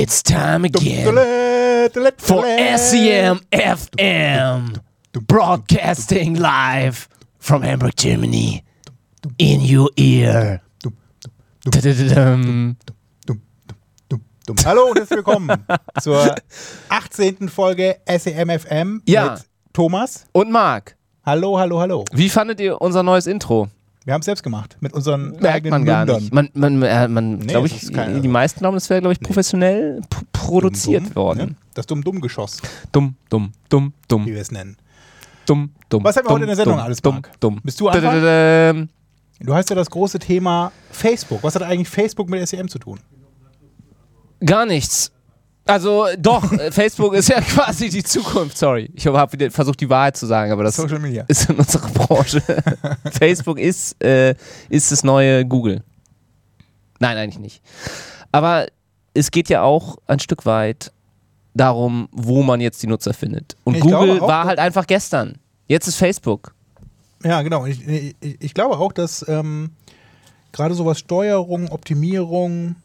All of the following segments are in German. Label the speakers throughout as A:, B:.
A: It's time again for SEM FM, broadcasting live from Hamburg, Germany, in your ear.
B: Hallo und herzlich willkommen zur 18. Folge SEMFM
A: Ja.
B: mit Thomas.
A: Und Marc,
B: Hallo, hallo, hallo.
A: wie fandet ihr unser neues Intro?
B: Wir haben es selbst gemacht mit unseren
A: Merkt
B: eigenen
A: man gar nicht. Man, man, äh, man
B: Nee,
A: glaube
B: es
A: ich,
B: keine-
A: die meisten glauben, das wäre, glaube ich, professionell p- produziert
B: Dumm, dumm,
A: worden.
B: Ne? Das Dumm-Dumm-Geschoss,
A: Dumm, dumm, dumm, dumm,
B: wie wir es nennen.
A: dumm, dumm.
B: Was haben wir
A: dumm,
B: heute in der Sendung
A: dumm,
B: alles,
A: Dumm,
B: Marc?
A: dumm.
B: Bist du?
A: Dadadadam.
B: Du hast ja das große Thema Facebook. Was hat eigentlich Facebook mit SEM zu tun?
A: Gar nichts. Also doch, äh, Facebook ist ja quasi die Zukunft. Sorry, ich habe versucht, die Wahrheit zu sagen, aber das
B: Social Media.
A: ist in unserer Branche. Facebook ist, äh, ist das neue Google. Nein, eigentlich nicht. Aber es geht ja auch ein Stück weit darum, wo man jetzt die Nutzer findet. Und
B: Ich
A: Google
B: auch,
A: war halt einfach gestern. Jetzt ist Facebook.
B: Ja, genau. Ich, ich, ich glaube auch, dass ähm, gerade so was Steuerung, Optimierung,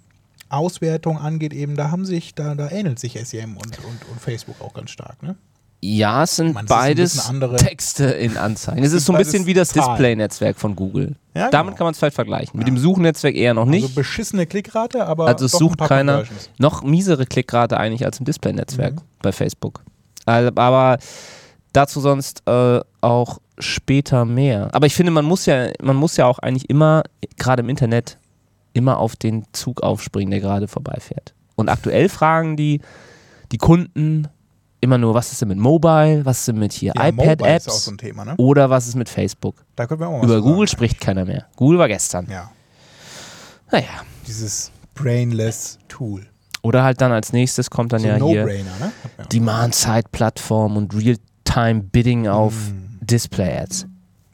B: Auswertung angeht, eben, da haben sich, da, da ähnelt sich SEM und, und, und Facebook auch ganz stark, ne?
A: Ja, es sind
B: ein
A: beides Texte in Anzeigen. Es ist so ein bisschen wie das. Display-Netzwerk von Google.
B: Ja,
A: Damit
B: genau.
A: kann man es vielleicht vergleichen. Mit dem Suchnetzwerk eher noch nicht.
B: Also beschissene Klickrate, aber
A: Also es sucht keiner. Noch miesere Klickrate eigentlich als im Display-Netzwerk
B: Mhm.
A: bei Facebook. Aber dazu sonst äh, auch später mehr. Aber ich finde, man muss ja, man muss ja auch eigentlich immer, gerade im Internet, immer auf den Zug aufspringen, der gerade vorbeifährt. Und aktuell fragen die, die Kunden immer nur, was ist denn mit Mobile, was ist denn mit hier
B: Ja,
A: iPad-Apps
B: so ne?
A: oder was ist mit Facebook?
B: Da können wir auch mal
A: Über Google
B: sagen.
A: spricht keiner mehr. Google war gestern.
B: Ja,
A: Naja.
B: dieses brainless Tool.
A: Oder halt dann als nächstes kommt dann
B: so
A: ja
B: ein
A: hier
B: ne?
A: Demand-Side-Plattform und Real-Time-Bidding auf
B: Mm.
A: Display-Ads.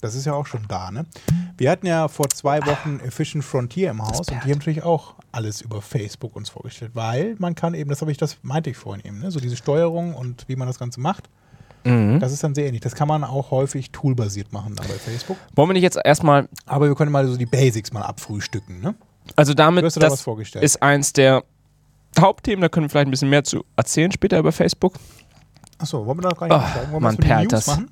B: Das ist ja auch schon da, ne? Wir hatten ja vor zwei Wochen Efficient Frontier im Haus und die haben natürlich auch alles über Facebook uns vorgestellt, weil man kann eben, das habe ich, das meinte ich vorhin eben, ne? so diese Steuerung und wie man das Ganze macht,
A: Mhm.
B: das ist dann sehr ähnlich. Das kann man auch häufig toolbasiert machen dann bei Facebook.
A: Wollen wir nicht jetzt erstmal,
B: Aber wir können mal so die Basics mal abfrühstücken, ne?
A: also damit,
B: da
A: das
B: vorgestellt.
A: ist eins der Hauptthemen, da können wir vielleicht ein bisschen mehr zu erzählen später über Facebook.
B: Achso, wollen wir da gar nicht
A: Oh, man perlt
B: News
A: das.
B: machen?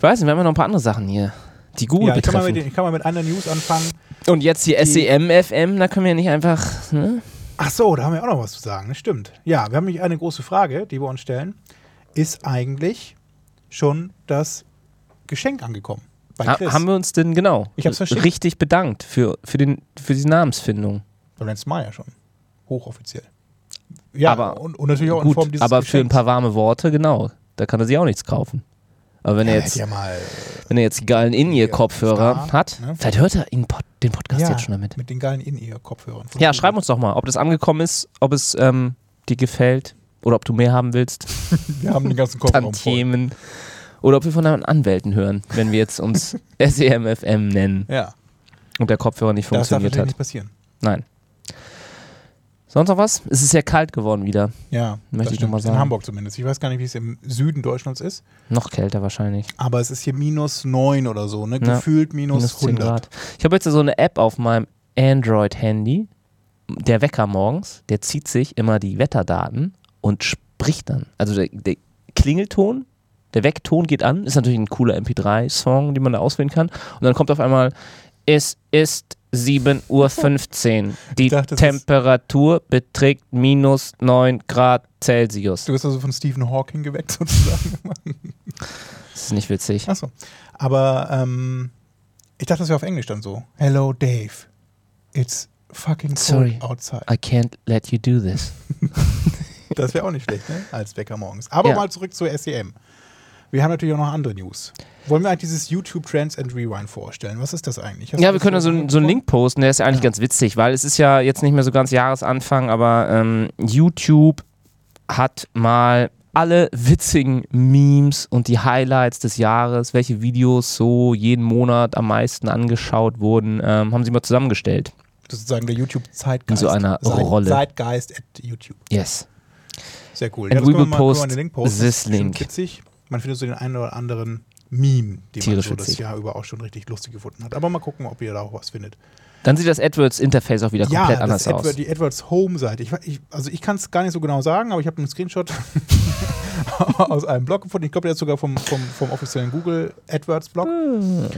A: Ich weiß nicht, wir haben ja noch ein paar andere Sachen hier, die Google
B: Ja, ich kann, mal
A: betreffen.
B: mit, den- ich kann mal mit einer News anfangen.
A: Und jetzt die,
B: die-
A: SEM, FM, da können wir ja nicht einfach, ne?
B: Ach so, da haben wir auch noch was zu sagen. Das stimmt. Ja, wir haben nämlich eine große Frage, die wir uns stellen. Ist eigentlich schon das Geschenk angekommen?
A: Ha haben wir uns denn genau
B: Ich hab's
A: richtig bedankt für, für, den, für die Namensfindung.
B: Beim letzten Mal ja schon. Hochoffiziell. Ja,
A: Aber
B: und, und natürlich auch in
A: Gut,
B: Form dieses
A: aber für ein
B: Geschenks.
A: paar warme Worte, genau. Da kann er sich auch nichts kaufen. Aber wenn
B: ja,
A: er jetzt
B: ja mal
A: Wenn er jetzt die geilen In-Ear-Kopfhörer hat,
B: ne?
A: vielleicht hört er ihn den Podcast
B: ja,
A: jetzt schon damit.
B: mit den geilen In-Ear-Kopfhörern.
A: Ja, schreib uns doch mal, ob das angekommen ist, ob es ähm, dir gefällt oder ob du mehr haben willst.
B: Wir haben den ganzen Kofferraum.
A: Tantiemen. Oder ob wir von deinen Anwälten hören, wenn wir jetzt uns SEMFM nennen
B: Ja,
A: und der Kopfhörer nicht
B: das darf
A: funktioniert hat.
B: nicht passieren.
A: Nein. Sonst noch was? Es ist sehr kalt geworden wieder.
B: Ja,
A: Möchte ich noch mal
B: stimmt.
A: sagen.
B: In Hamburg zumindest. Ich weiß gar nicht, wie es im Süden Deutschlands ist.
A: Noch kälter wahrscheinlich.
B: Aber es ist hier minus 9 oder so, ne?
A: Ja,
B: Gefühlt minus,
A: Minus 10
B: 100.
A: Grad. Ich habe jetzt so eine App auf meinem Android-Handy. Der Wecker morgens, der zieht sich immer die Wetterdaten und spricht dann. Also der, der Klingelton, der Weckton geht an, ist natürlich ein cooler MP3-Song, den man da auswählen kann. Und dann kommt auf einmal, es ist 7.15 Uhr. Die
B: dachte,
A: Temperatur beträgt minus 9 Grad Celsius.
B: Du bist also von Stephen Hawking geweckt sozusagen.
A: Das ist nicht witzig.
B: Achso. Aber ähm, ich dachte, das wäre auf Englisch dann so. Hello Dave. It's fucking cold
A: Sorry.
B: outside.
A: I can't let you do this.
B: Das wäre auch nicht schlecht, ne? Als Wecker morgens. Aber
A: Ja.
B: mal zurück zur SEM. Wir haben natürlich auch noch andere News. Wollen wir eigentlich dieses YouTube Trends and Rewind vorstellen? Was ist das eigentlich? Hast
A: Ja, wir
B: das
A: können da so, einen- so einen Link posten, der ist ja eigentlich
B: Ja.
A: ganz witzig, weil es ist ja jetzt nicht mehr so ganz Jahresanfang, aber ähm, YouTube hat mal alle witzigen Memes und die Highlights des Jahres, welche Videos so jeden Monat am meisten angeschaut wurden, ähm, haben sie mal zusammengestellt.
B: sozusagen der YouTube-Zeitgeist.
A: In so einer Rolle.
B: Zeitgeist at YouTube.
A: Yes.
B: Sehr cool.
A: And
B: das
A: we
B: können wir
A: will
B: mal- können wir
A: post
B: mal den Link posten.
A: this
B: Das ist
A: link.
B: Witzig. Man findet so den einen oder anderen Meme, den
A: Tierisch
B: man so das. Jahr über auch schon richtig lustig gefunden hat. Aber mal gucken, ob ihr da auch was findet.
A: Dann sieht das AdWords-Interface auch wieder komplett
B: ja,
A: anders
B: das
A: aus.
B: Die AdWords Home-Seite. Ich, ich, also ich kann es gar nicht so genau sagen, aber ich habe einen Screenshot aus einem Blog gefunden. Ich glaube, der ist sogar vom, vom, vom offiziellen Google AdWords-Blog.
A: Hm.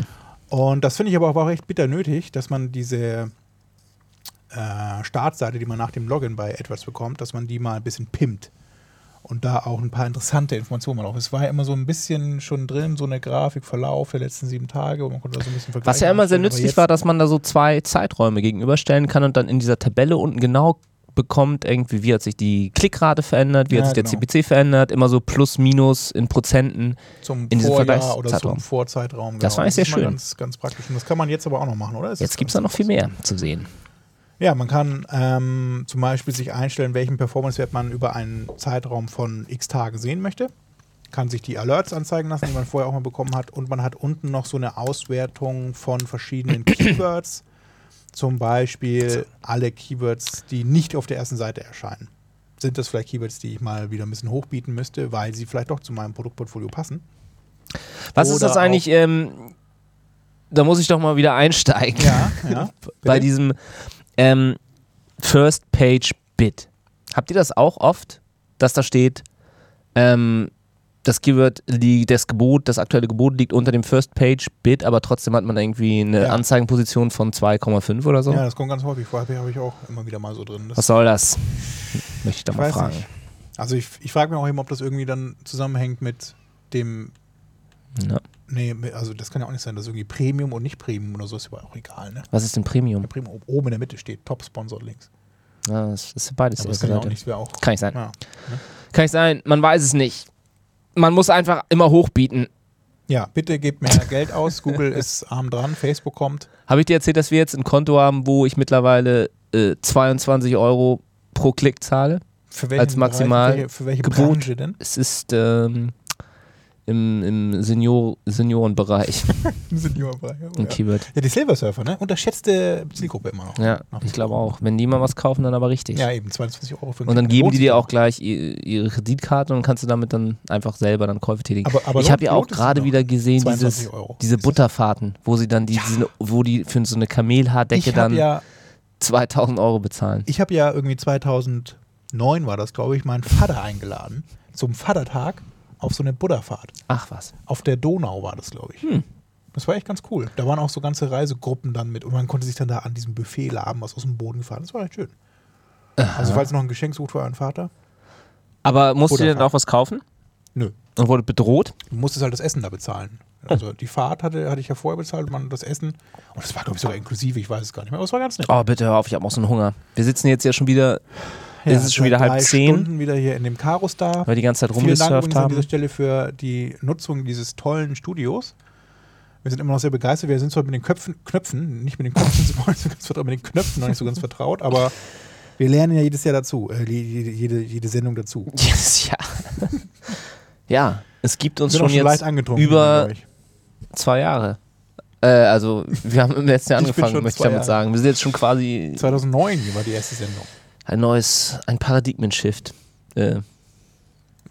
B: Und das finde ich aber auch echt bitter nötig, dass man diese äh, Startseite, die man nach dem Login bei AdWords bekommt, dass man die mal ein bisschen pimmt. Und da auch ein paar interessante Informationen mal auf. Es war ja immer so ein bisschen schon drin, so eine Grafik, Verlauf der letzten sieben Tage, und man konnte da so ein bisschen vergleichen.
A: Was ja immer sehr nützlich war, dass man da so zwei Zeiträume gegenüberstellen kann und dann in dieser Tabelle unten genau bekommt, irgendwie, wie hat sich die Klickrate verändert, wie
B: Ja,
A: hat sich der
B: genau.
A: CPC verändert, immer so plus, minus in Prozenten.
B: zum
A: in diesem
B: Vorjahr oder zum Vorzeitraum.
A: Das war eigentlich sehr schön.
B: Ganz, ganz praktisch. Und das kann man jetzt aber auch noch machen, oder? Ist
A: Jetzt gibt es da noch viel mehr zu sehen.
B: Ja, man kann ähm, zum Beispiel sich einstellen, welchen Performance-Wert man über einen Zeitraum von x Tagen sehen möchte. Kann sich die Alerts anzeigen lassen, die man vorher auch mal bekommen hat. Und man hat unten noch so eine Auswertung von verschiedenen Keywords. Zum Beispiel alle Keywords, die nicht auf der ersten Seite erscheinen. Sind das vielleicht Keywords, die ich mal wieder ein bisschen hochbieten müsste, weil sie vielleicht doch zu meinem Produktportfolio passen?
A: Was ist
B: Oder
A: das eigentlich? Ähm, da muss ich doch mal wieder einsteigen.
B: Ja, ja.
A: Bei diesem ähm, First Page Bid. Habt ihr das auch oft, dass da steht, ähm, das Keyword, li- das Gebot, das aktuelle Gebot liegt unter dem First Page Bid, aber trotzdem hat man irgendwie eine
B: Ja.
A: Anzeigenposition von 2,5 oder so?
B: Ja, das kommt ganz häufig vor. Habe ich auch immer wieder mal so drin. Das
A: Was soll das? Möchte ich da
B: Ich
A: mal fragen.
B: nicht. Also ich, ich frage mich auch eben, ob das irgendwie dann zusammenhängt mit dem,
A: Ja.
B: nee, also das kann ja auch nicht sein, dass irgendwie Premium und nicht Premium oder so ist aber auch egal, ne?
A: Was ist denn Premium?
B: Der Premium oben in der Mitte steht, Top Sponsor links.
A: Ja, das ist beides.
B: Aber das kann ja auch nicht, wäre auch.
A: Kann nicht sein.
B: Ja.
A: Kann nicht sein. Man weiß es nicht. Man muss einfach immer hochbieten.
B: ja, bitte gebt mehr Geld aus. Google ist arm dran, Facebook kommt.
A: Habe ich dir erzählt, dass wir jetzt ein Konto haben, wo ich mittlerweile äh, 22 Euro pro Klick zahle?
B: Für welchen
A: Als maximal
B: Bereich, für welche, für welche
A: Gebot.
B: Branche denn?
A: Es ist ähm, im, im Senior Seniorenbereich
B: Seniorbereich.
A: ein
B: Ja.
A: Keyword.
B: ja, die Silver Surfer, ne? Unterschätzte Zielgruppe immer noch.
A: Ja, ich glaube auch. Wenn die mal was kaufen, dann aber richtig.
B: Ja, eben, 22 Euro für
A: und dann geben die dir
B: auch.
A: gleich ihre Kreditkarte und kannst du damit dann einfach selber dann Käufe tätigen.
B: Aber, aber
A: ich habe ja auch gerade wieder gesehen,
B: 22
A: dieses, diese Butterfahrten, wo sie dann die, diese, wo die für so eine Kamelhaardecke dann
B: ja
A: 2000 Euro bezahlen.
B: Ich habe ja irgendwie 2009 war das, glaube ich, meinen Vater eingeladen zum Vatertag auf so eine Buddha-Fahrt.
A: Ach was.
B: Auf der Donau war das, glaube ich.
A: Hm.
B: Das war echt ganz cool. Da waren auch so ganze Reisegruppen dann mit und man konnte sich dann da an diesem Buffet laben, was aus dem Boden gefahren. Das war echt schön. Also falls ihr noch ein Geschenk sucht für euren Vater,
A: Aber musst du dir dann auch was kaufen?
B: nö.
A: Und wurde bedroht?
B: Du musstest halt das Essen da bezahlen. Also die Fahrt hatte, hatte ich ja vorher bezahlt und man das Essen. Und das war, glaube ich, sogar inklusive, ich weiß es gar nicht mehr. Aber es war ganz nett.
A: Oh, bitte hör auf, ich habe auch so einen Hunger. Wir sitzen jetzt ja schon wieder,
B: Ja,
A: es ist schon wieder halb zehn,
B: Stunden wieder hier in dem Karus da.
A: weil die ganze Zeit
B: Vielen Dank
A: rumgesurft
B: übrigens an dieser
A: haben.
B: Stelle für die Nutzung dieses tollen Studios. Wir sind immer noch sehr begeistert. Wir sind zwar mit den Köpfen, Knöpfen, nicht mit den Köpfen so ganz vertraut, mit den Knöpfen noch nicht so ganz vertraut, aber wir lernen ja jedes Jahr dazu, äh, jede, jede, jede Sendung dazu.
A: Yes, ja. ja, es gibt uns schon
B: schon
A: jetzt über- zwei Jahre. Äh, also, wir haben im letzten Jahr angefangen, möchte ich damit
B: Jahre.
A: sagen. Wir sind jetzt schon quasi
B: 2009 war die erste Sendung.
A: Ein neues, ein Paradigmen-Shift äh,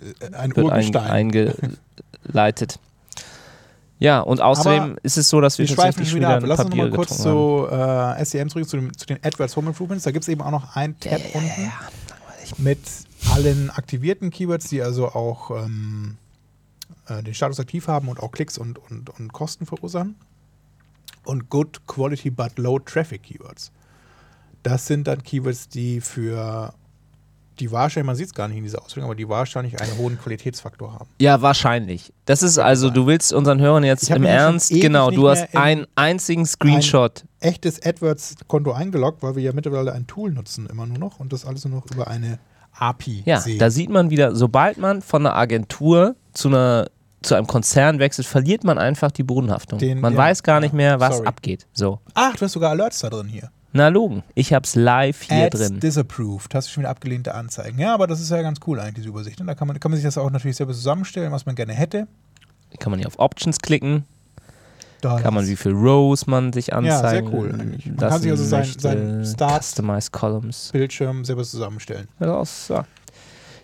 B: Äh, Ein
A: wird ein, eingeleitet. Ja, und außerdem ist es so, dass wir tatsächlich
B: wieder
A: wieder
B: ab. Lass uns mal kurz zu äh, SEM zurück, zu, dem, zu den AdWords Home Improvements. Da gibt es eben auch noch ein Tab
A: Ja, ja,
B: unten
A: ja.
B: mit allen aktivierten Keywords, die also auch ähm, äh, den Status aktiv haben und auch Klicks und, und, und Kosten verursachen. Und Good Quality but Low Traffic Keywords. Das sind dann Keywords, die für die wahrscheinlich, man sieht es gar nicht in dieser Ausführung, aber die wahrscheinlich einen hohen Qualitätsfaktor haben.
A: Ja, wahrscheinlich. Das ist also, du willst unseren Hörern jetzt im
B: ja
A: Ernst, genau, du hast einen einzigen Screenshot.
B: Echtes AdWords-Konto eingeloggt, weil wir ja mittlerweile ein Tool nutzen, immer nur noch, und das alles nur noch über eine API
A: Ja,
B: sehen.
A: da sieht man wieder, sobald man von einer Agentur zu einer zu einem Konzern wechselt, verliert man einfach die Bodenhaftung.
B: Den-
A: man
B: ja,
A: weiß gar nicht
B: ja,
A: mehr, was
B: sorry.
A: abgeht. So.
B: Ach, du hast sogar Alerts da drin hier.
A: Na logen, ich hab's live hier
B: Ads
A: drin.
B: disapproved. Hast du schon wieder abgelehnte Anzeigen. Ja, aber das ist ja ganz cool eigentlich, diese Übersicht. ne? Da kann man, kann man sich das auch natürlich selber zusammenstellen, was man gerne hätte.
A: Kann man hier auf Options klicken,
B: Da
A: kann man wie viel Rows man sich anzeigen
B: sehr cool eigentlich. Man kann sich also sein-
A: möchte.
B: sein Start-
A: Customize Columns.
B: Bildschirm selber zusammenstellen.
A: Ja, Das, ja.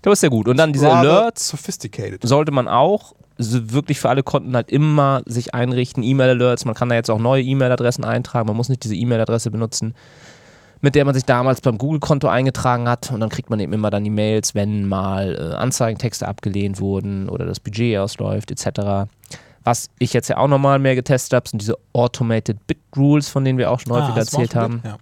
A: das ist sehr gut. Und dann diese
B: Rather
A: Alerts
B: Sophisticated.
A: sollte man auch wirklich für alle Konten halt immer sich einrichten, E-Mail-Alerts, man kann da jetzt auch neue E-Mail-Adressen eintragen, man muss nicht diese E-Mail-Adresse benutzen, mit der man sich damals beim Google-Konto eingetragen hat und dann kriegt man eben immer dann die Mails, wenn mal äh, Anzeigentexte abgelehnt wurden oder das Budget ausläuft etc. Was ich jetzt ja auch nochmal mehr getestet habe, sind diese Automated Bit Rules, von denen wir auch schon häufig
B: Ah,
A: erzählt haben.
B: Ja.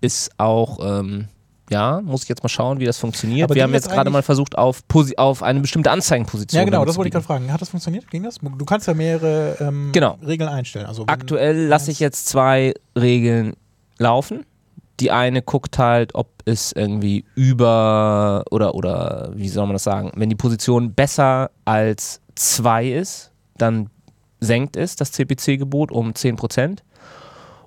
A: Ist auch, ähm, ja, muss ich jetzt mal schauen, wie das funktioniert.
B: Aber
A: wir haben jetzt gerade mal versucht, auf, auf eine bestimmte Anzeigenposition.
B: ja, genau, das
A: zu
B: wollte ich gerade fragen. Hat das funktioniert? Ging das? Du kannst ja mehrere ähm,
A: Genau.
B: Regeln einstellen. Also
A: Aktuell lasse ich jetzt zwei Regeln laufen. Die eine guckt halt, ob es irgendwie über oder oder wie soll man das sagen, wenn die Position besser als zwei ist, dann senkt es das CPC-Gebot um 10%.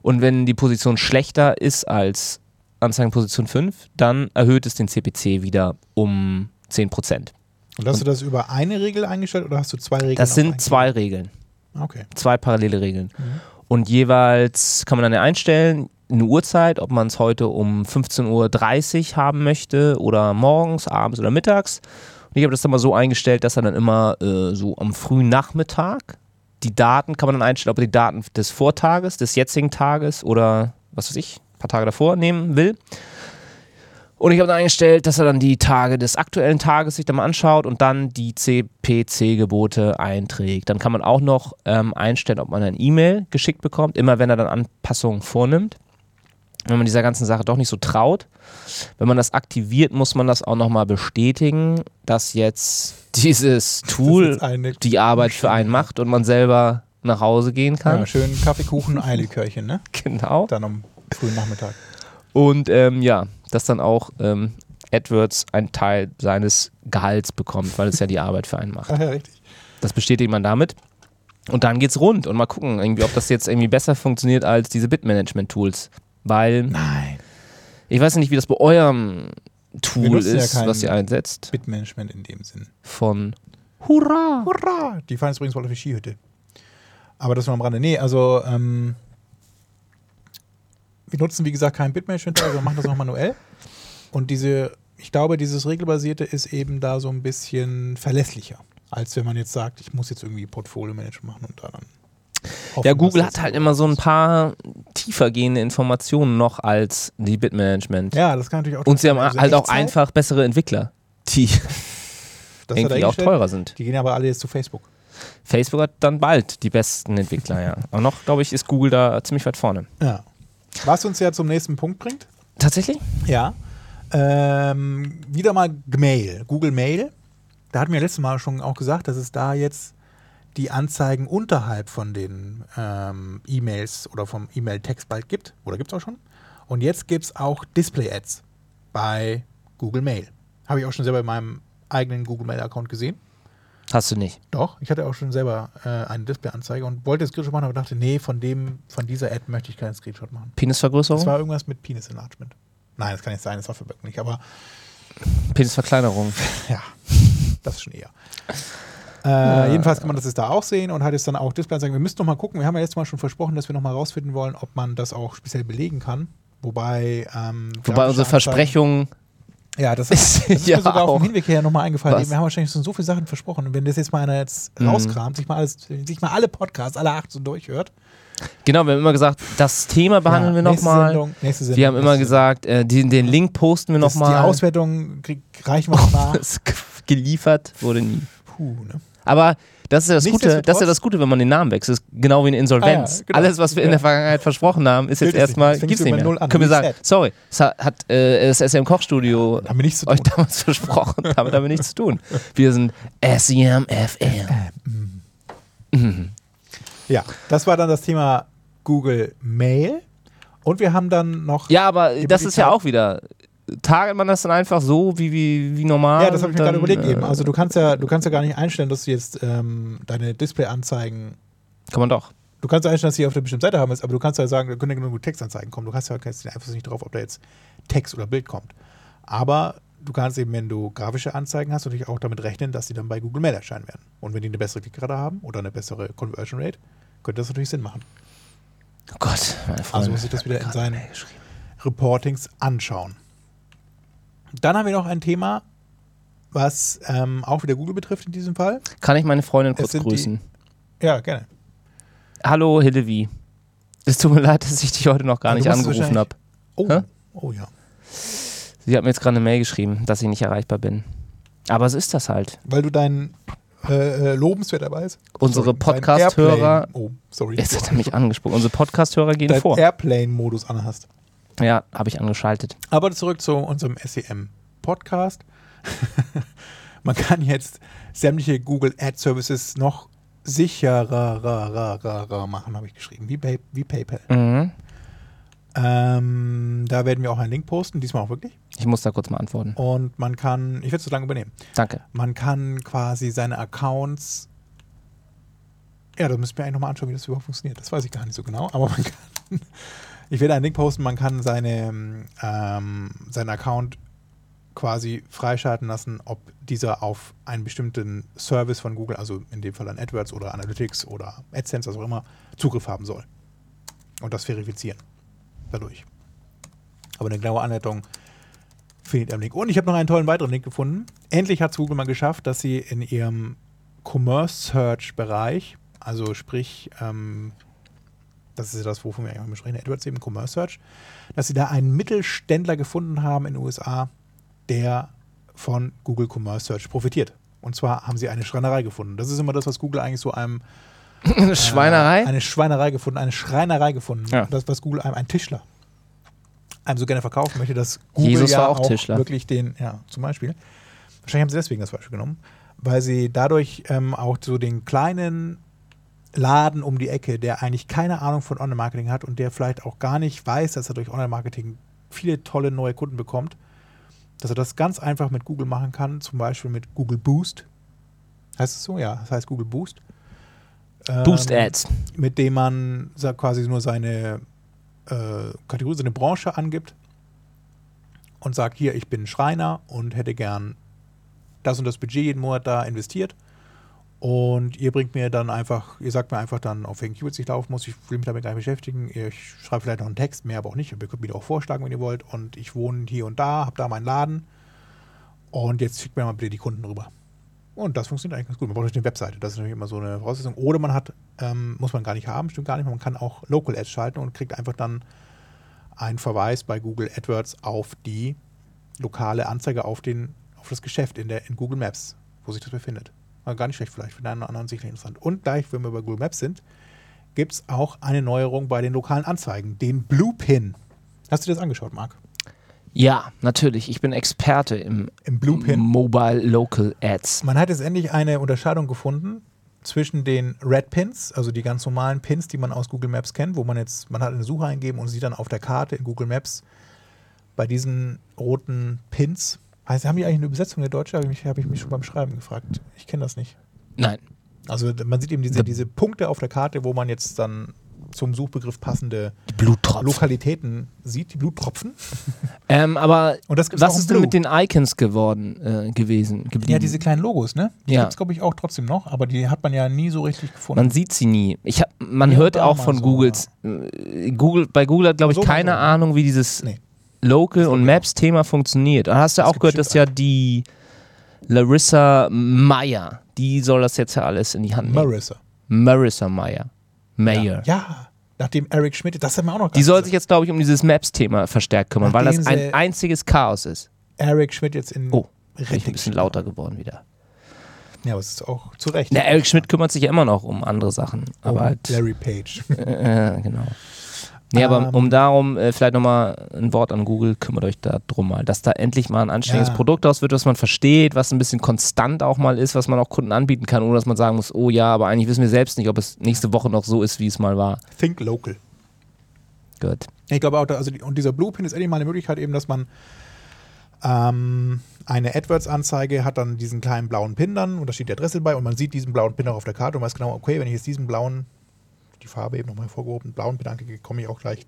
A: Und wenn die Position schlechter ist als Anzeigenposition 5, dann erhöht es den CPC wieder um 10%.
B: Und hast du das über eine Regel eingestellt oder hast du zwei Regeln?
A: Das sind zwei Regeln.
B: Okay.
A: zwei parallele Regeln.
B: Mhm.
A: Und jeweils kann man dann einstellen, eine Uhrzeit, ob man es heute um 15.30 Uhr haben möchte oder morgens, abends oder mittags. Und ich habe das dann mal so eingestellt, dass er dann immer äh, so am frühen Nachmittag die Daten kann man dann einstellen, ob er die Daten des Vortages, des jetzigen Tages oder was weiß ich, paar Tage davor nehmen will. Und ich habe dann eingestellt, dass er dann die Tage des aktuellen Tages sich dann mal anschaut und dann die CPC-Gebote einträgt. Dann kann man auch noch ähm, einstellen, ob man ein E-Mail geschickt bekommt, immer wenn er dann Anpassungen vornimmt. Wenn man dieser ganzen Sache doch nicht so traut. Wenn man das aktiviert, muss man das auch nochmal bestätigen, dass jetzt dieses Tool
B: jetzt
A: die Arbeit für einen macht und man selber nach Hause gehen kann.
B: Ja, schön Kaffeekuchen, Eilikörchen, ne?
A: Genau.
B: Dann am frühen Nachmittag.
A: Und ähm, ja, dass dann auch ähm, AdWords einen Teil seines Gehalts bekommt, weil es ja die Arbeit für einen macht.
B: Ach ja, richtig.
A: Das bestätigt man damit. Und dann geht's rund und mal gucken, irgendwie, ob das jetzt irgendwie besser funktioniert als diese Bitmanagement-Tools. Weil
B: Nein.
A: ich weiß nicht, wie das bei eurem Tool
B: ja
A: ist,
B: kein-
A: was ihr einsetzt.
B: Bitmanagement in dem Sinn.
A: Von Hurra!
B: Hurra! Die fahren jetzt übrigens bald auf die Skihütte. Aber das nur am Rande. Nee, also ähm, wir nutzen wie gesagt kein Bitmanagement, also wir machen das noch manuell. Und diese, ich glaube, dieses regelbasierte ist eben da so ein bisschen verlässlicher, als wenn man jetzt sagt, ich muss jetzt irgendwie Portfolio-Management machen und da dann. hoffen,
A: Ja, Google hat halt immer so ein paar tiefergehende Informationen noch als die Bitmanagement.
B: Ja, das kann natürlich auch.
A: Und sie haben
B: also
A: halt auch
B: Echtzeit,
A: einfach bessere Entwickler, die irgendwie auch teurer sind.
B: Die gehen aber alle jetzt zu Facebook.
A: Facebook hat dann bald die besten Entwickler, ja. Aber noch, glaube ich, ist Google da ziemlich weit vorne.
B: Ja. Was uns ja zum nächsten Punkt bringt.
A: Tatsächlich?
B: Ja. Ähm, wieder mal Gmail, Google Mail. Da hatten wir letztes Mal schon auch gesagt, dass es da jetzt die Anzeigen unterhalb von den ähm, E-Mails oder vom E-Mail-Text bald gibt. Oder gibt es auch schon. Und jetzt gibt es auch Display-Ads bei Google Mail. Habe ich auch schon selber in meinem eigenen Google Mail-Account gesehen.
A: Hast du nicht.
B: Doch, ich hatte auch schon selber äh, eine Display-Anzeige und wollte Screenshot machen, aber dachte, nee, von dem, von dieser Ad möchte ich keinen Screenshot machen.
A: Penisvergrößerung?
B: Das war irgendwas mit Penis Enlargement. Nein, das kann nicht sein, das war für Böck nicht, aber
A: Penisverkleinerung.
B: ja, das schon eher. Äh, jedenfalls kann man das jetzt da auch sehen und hat jetzt dann auch Display-Anzeigen. Wir müssen noch mal gucken, wir haben ja letztes Mal schon versprochen, dass wir noch mal rausfinden wollen, ob man das auch speziell belegen kann. Wobei, ähm,
A: Wobei unsere
B: Anzeigen-
A: Versprechung
B: Ja, das,
A: ist
B: das ist
A: ja
B: mir sogar auf
A: auch-
B: dem Hinweg her nochmal eingefallen.
A: Was?
B: Wir haben wahrscheinlich schon so viele Sachen versprochen. Und wenn das jetzt mal einer jetzt
A: Mhm.
B: rauskramt, sich mal, alles, sich mal alle Podcasts, alle acht so durchhört.
A: Genau, wir haben immer gesagt, das Thema behandeln
B: ja,
A: wir
B: nächste
A: nochmal.
B: Sendung, nächste Sendung.
A: Wir haben immer gesagt, äh, den, den Link posten wir.
B: Das- Die
A: nochmal.
B: Auswertung krieg, reichen wir noch nach.
A: Das geliefert wurde nie.
B: Puh, ne?
A: Aber das ist ja das Gute, das ist ja das Gute, wenn man den Namen wechselt. Das ist genau wie eine Insolvenz.
B: Ah ja, genau.
A: Alles, was wir in der Vergangenheit versprochen haben, ist jetzt
B: es
A: erstmal, gibt's
B: du
A: nicht mehr. Können wir sagen, sorry, es hat, äh, das SM Kochstudio
B: zu
A: euch damals versprochen, damit haben wir nichts zu tun. Wir sind SEMFM. Mhm.
B: Ja, das war dann das Thema Google Mail. Und wir haben dann noch.
A: Ja, aber das ist ja auch wieder. Target man das dann einfach so wie, wie, wie normal?
B: Ja, das habe ich mir gerade überlegt
A: äh,
B: eben. Also du kannst ja, du kannst ja gar nicht einstellen, dass du jetzt ähm, deine Display-Anzeigen.
A: Kann man doch.
B: Du kannst ja einstellen, dass sie auf der bestimmten Seite haben ist, aber du kannst ja sagen, da können ja genug Textanzeigen kommen. Du kannst ja kannst einfach nicht drauf, ob da jetzt Text oder Bild kommt. Aber du kannst eben, wenn du grafische Anzeigen hast, natürlich auch damit rechnen, dass die dann bei Google Mail erscheinen werden. Und wenn die eine bessere Klickrate haben oder eine bessere Conversion Rate, könnte das natürlich Sinn machen.
A: Oh Gott, meine Freunde.
B: Also muss ich das wieder in seinen. Reportings anschauen. Dann haben wir noch ein Thema, was ähm, auch wieder Google betrifft in diesem Fall.
A: Kann ich meine Freundin kurz
B: sind die-
A: grüßen?
B: Ja, gerne.
A: Hallo Hillevi. Es tut mir leid, dass ich dich heute noch gar
B: Ja,
A: nicht angerufen habe.
B: Oh,
A: Hä?
B: oh ja.
A: Sie hat mir jetzt gerade eine Mail geschrieben, dass ich nicht erreichbar bin. Aber es ist das halt.
B: Weil du dein äh, äh, Lobenswert dabei ist.
A: Unsere Podcast-Hörer.
B: Oh, sorry.
A: Jetzt hat er mich angesprochen. Unsere Podcast-Hörer gehen
B: Dein
A: vor.
B: Airplane-Modus anhast.
A: Ja, habe ich angeschaltet.
B: Aber zurück zu unserem SEM-Podcast. Man kann jetzt sämtliche Google Ad Services noch sicherer machen, habe ich geschrieben, wie, Pay wie PayPal.
A: Mhm.
B: Ähm, da werden wir auch einen Link posten, diesmal auch wirklich.
A: Ich muss da kurz mal antworten.
B: Und man kann, ich werde es so lange übernehmen,
A: Danke.
B: man kann quasi seine Accounts, ja, da müssen wir eigentlich nochmal anschauen, wie das überhaupt funktioniert. Das weiß ich gar nicht so genau, aber man kann, ich werde einen Link posten, man kann seine, ähm, seinen Account quasi freischalten lassen, ob dieser auf einen bestimmten Service von Google, also in dem Fall an AdWords oder Analytics oder AdSense, was auch immer, Zugriff haben soll. Und das verifizieren dadurch. Aber eine genaue Anleitung findet ihr im Link. Und ich habe noch einen tollen weiteren Link gefunden. Endlich hat es Google mal geschafft, dass sie in ihrem Commerce Search Bereich, also sprich, ähm, das ist ja das, wovon wir eigentlich mal sprechen, AdWords eben Commerce Search, dass sie da einen Mittelständler gefunden haben in den USA, der von Google Commerce Search profitiert. Und zwar haben sie eine Schreinerei gefunden. Das ist immer das, was Google eigentlich so einem
A: Eine Schweinerei?
B: äh, eine Schweinerei gefunden, eine Schreinerei gefunden.
A: Ja.
B: Das, was Google einem, ein Tischler, einem so gerne verkaufen möchte, dass Google
A: Jesus
B: ja
A: auch Tischler.
B: wirklich den, ja, zum Beispiel. Wahrscheinlich haben sie deswegen das Beispiel genommen, weil sie dadurch ähm, auch so den kleinen Laden um die Ecke, der eigentlich keine Ahnung von Online-Marketing hat und der vielleicht auch gar nicht weiß, dass er durch Online-Marketing viele tolle neue Kunden bekommt, dass er das ganz einfach mit Google machen kann, zum Beispiel mit Google Boost. Heißt es so? Ja, das heißt Google Boost.
A: Boost
B: Ähm,
A: Ads.
B: mit dem man quasi nur seine äh, Kategorie, seine Branche angibt und sagt, hier, ich bin Schreiner und hätte gern das und das Budget jeden Monat da investiert. Und ihr bringt mir dann einfach, ihr sagt mir einfach dann, auf welchen Keywords ich laufen muss. Ich will mich damit gar nicht beschäftigen. Ich schreibe vielleicht noch einen Text, mehr aber auch nicht. Ihr könnt mir auch vorschlagen, wenn ihr wollt. Und ich wohne hier und da, habe da meinen Laden. Und jetzt schickt mir mal bitte die Kunden rüber. Und das funktioniert eigentlich ganz gut. Man braucht natürlich eine Webseite. Das ist natürlich immer so eine Voraussetzung. Oder man hat, ähm, muss man gar nicht haben, stimmt gar nicht. Man kann auch Local Ads schalten und kriegt einfach dann einen Verweis bei Google AdWords auf die lokale Anzeige auf, den, auf das Geschäft in, der, in Google Maps, wo sich das befindet. Aber gar nicht schlecht vielleicht, für den einen oder anderen sicherlich interessant. Und gleich, wenn wir bei Google Maps sind, gibt es auch eine Neuerung bei den lokalen Anzeigen, den Blue Pin. Hast du dir das angeschaut, Marc?
A: Ja, natürlich. Ich bin Experte im
B: Im Blue Pin.
A: Mobile Local Ads.
B: Man hat jetzt endlich eine Unterscheidung gefunden zwischen den Red Pins, also die ganz normalen Pins, die man aus Google Maps kennt, wo man jetzt, man hat eine Suche eingeben und sieht dann auf der Karte in Google Maps bei diesen roten Pins. Also haben die eigentlich eine Übersetzung der Deutsche? Habe ich, mich- habe ich mich schon beim Schreiben gefragt. Ich kenne das nicht.
A: Nein.
B: Also man sieht eben diese, diese Punkte auf der Karte, wo man jetzt dann zum Suchbegriff passende. Lokalitäten sieht, die Bluttropfen.
A: Ähm, aber was ist denn mit den Icons geworden, äh, gewesen? Geblieben?
B: Ja, diese kleinen Logos, ne? Die
A: Ja.
B: gibt es, glaube ich, auch trotzdem noch, aber die hat man ja nie so richtig gefunden.
A: Man sieht sie nie. Ich hab, man
B: Hier
A: hört auch von
B: so,
A: Googles. Äh, Google, bei Google hat, glaube ich,
B: So,
A: keine
B: so.
A: Ahnung, wie dieses
B: Nee.
A: Local- und Maps-Thema funktioniert. Da hast du
B: Das
A: auch gehört, dass ja die Larissa Meyer, die soll das jetzt ja alles in die Hand nehmen.
B: Marissa.
A: Marissa Meyer. Mayer.
B: Ja, nachdem Eric Schmidt, das hat man auch noch
A: Die soll sich jetzt, glaube ich, um dieses Maps-Thema verstärkt kümmern, weil das
B: Nachdem
A: ein einziges Chaos ist.
B: Eric Schmidt jetzt in
A: Oh, Bin ich ein bisschen lauter geworden wieder.
B: Ja, aber es ist auch zu Recht.
A: Na, Eric Schmidt kümmert sich ja immer noch um andere Sachen. Aber
B: Oh,
A: halt.
B: Larry Page.
A: Äh, genau. Nee, aber
B: Ähm.
A: um darum, äh, vielleicht nochmal ein Wort an Google, kümmert euch da drum mal, dass da endlich mal ein anständiges
B: Ja.
A: Produkt aus wird, was man versteht, was ein bisschen konstant auch mal ist, was man auch Kunden anbieten kann, ohne dass man sagen muss, oh ja, aber eigentlich wissen wir selbst nicht, ob es nächste Woche noch so ist, wie es mal war.
B: Think Local.
A: Gut.
B: Ich glaube auch, da, also und dieser Bluepin ist endlich mal eine Möglichkeit eben, dass man ähm, eine AdWords-Anzeige hat dann diesen kleinen blauen Pin dann und da steht die Adresse bei und man sieht diesen blauen Pin auch auf der Karte und weiß genau, okay, wenn ich jetzt diesen blauen, die Farbe eben nochmal hervorgehoben, blauen Pin anklicke, komme ich auch gleich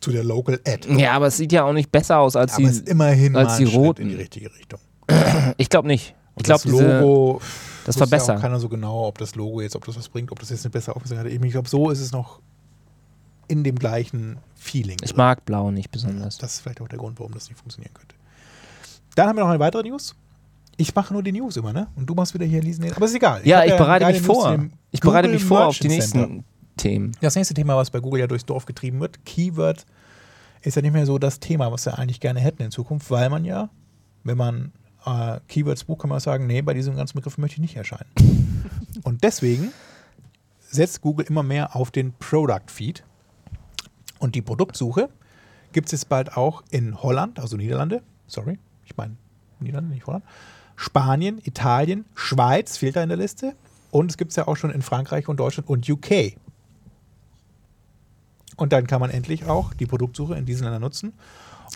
B: zu der Local Ad.
A: Ja, aber es sieht ja auch nicht besser aus als
B: Aber es ist
A: die.
B: immerhin
A: als
B: mal
A: die
B: ein Schritt
A: roten.
B: in die richtige Richtung.
A: Ich glaube nicht. Ich
B: Und
A: glaube,
B: das. Logo,
A: das
B: wusste ja keiner so genau, ob das Logo jetzt, ob das was bringt, ob das jetzt eine bessere Auflösung hat. Ich glaube, so ist es noch in dem gleichen Feeling.
A: Ich
B: drin.
A: mag Blau nicht besonders.
B: Das ist vielleicht auch der Grund, warum das nicht funktionieren könnte. Dann haben wir noch eine weitere News. Ich mache nur die News immer, ne? Und du machst wieder hier lesen. Aber ist egal.
A: Ja,
B: hab
A: ich bereite mich vor. Ich bereite mich vor auf die nächsten Themen.
B: Das nächste Thema, was bei Google ja durchs Dorf getrieben wird, Keyword, ist ja nicht mehr so das Thema, was wir eigentlich gerne hätten in Zukunft, weil man ja, wenn man äh, Keywords bucht, kann man sagen, nee, bei diesem ganzen Begriff möchte ich nicht erscheinen. Und deswegen setzt Google immer mehr auf den Product Feed. Und die Produktsuche gibt es jetzt bald auch in Holland, also Niederlande, sorry, ich meine Niederlande, nicht Holland, Spanien, Italien, Schweiz fehlt da in der Liste. Und es gibt es ja auch schon in Frankreich und Deutschland und UK. Und dann kann man endlich auch die Produktsuche in diesen Ländern nutzen.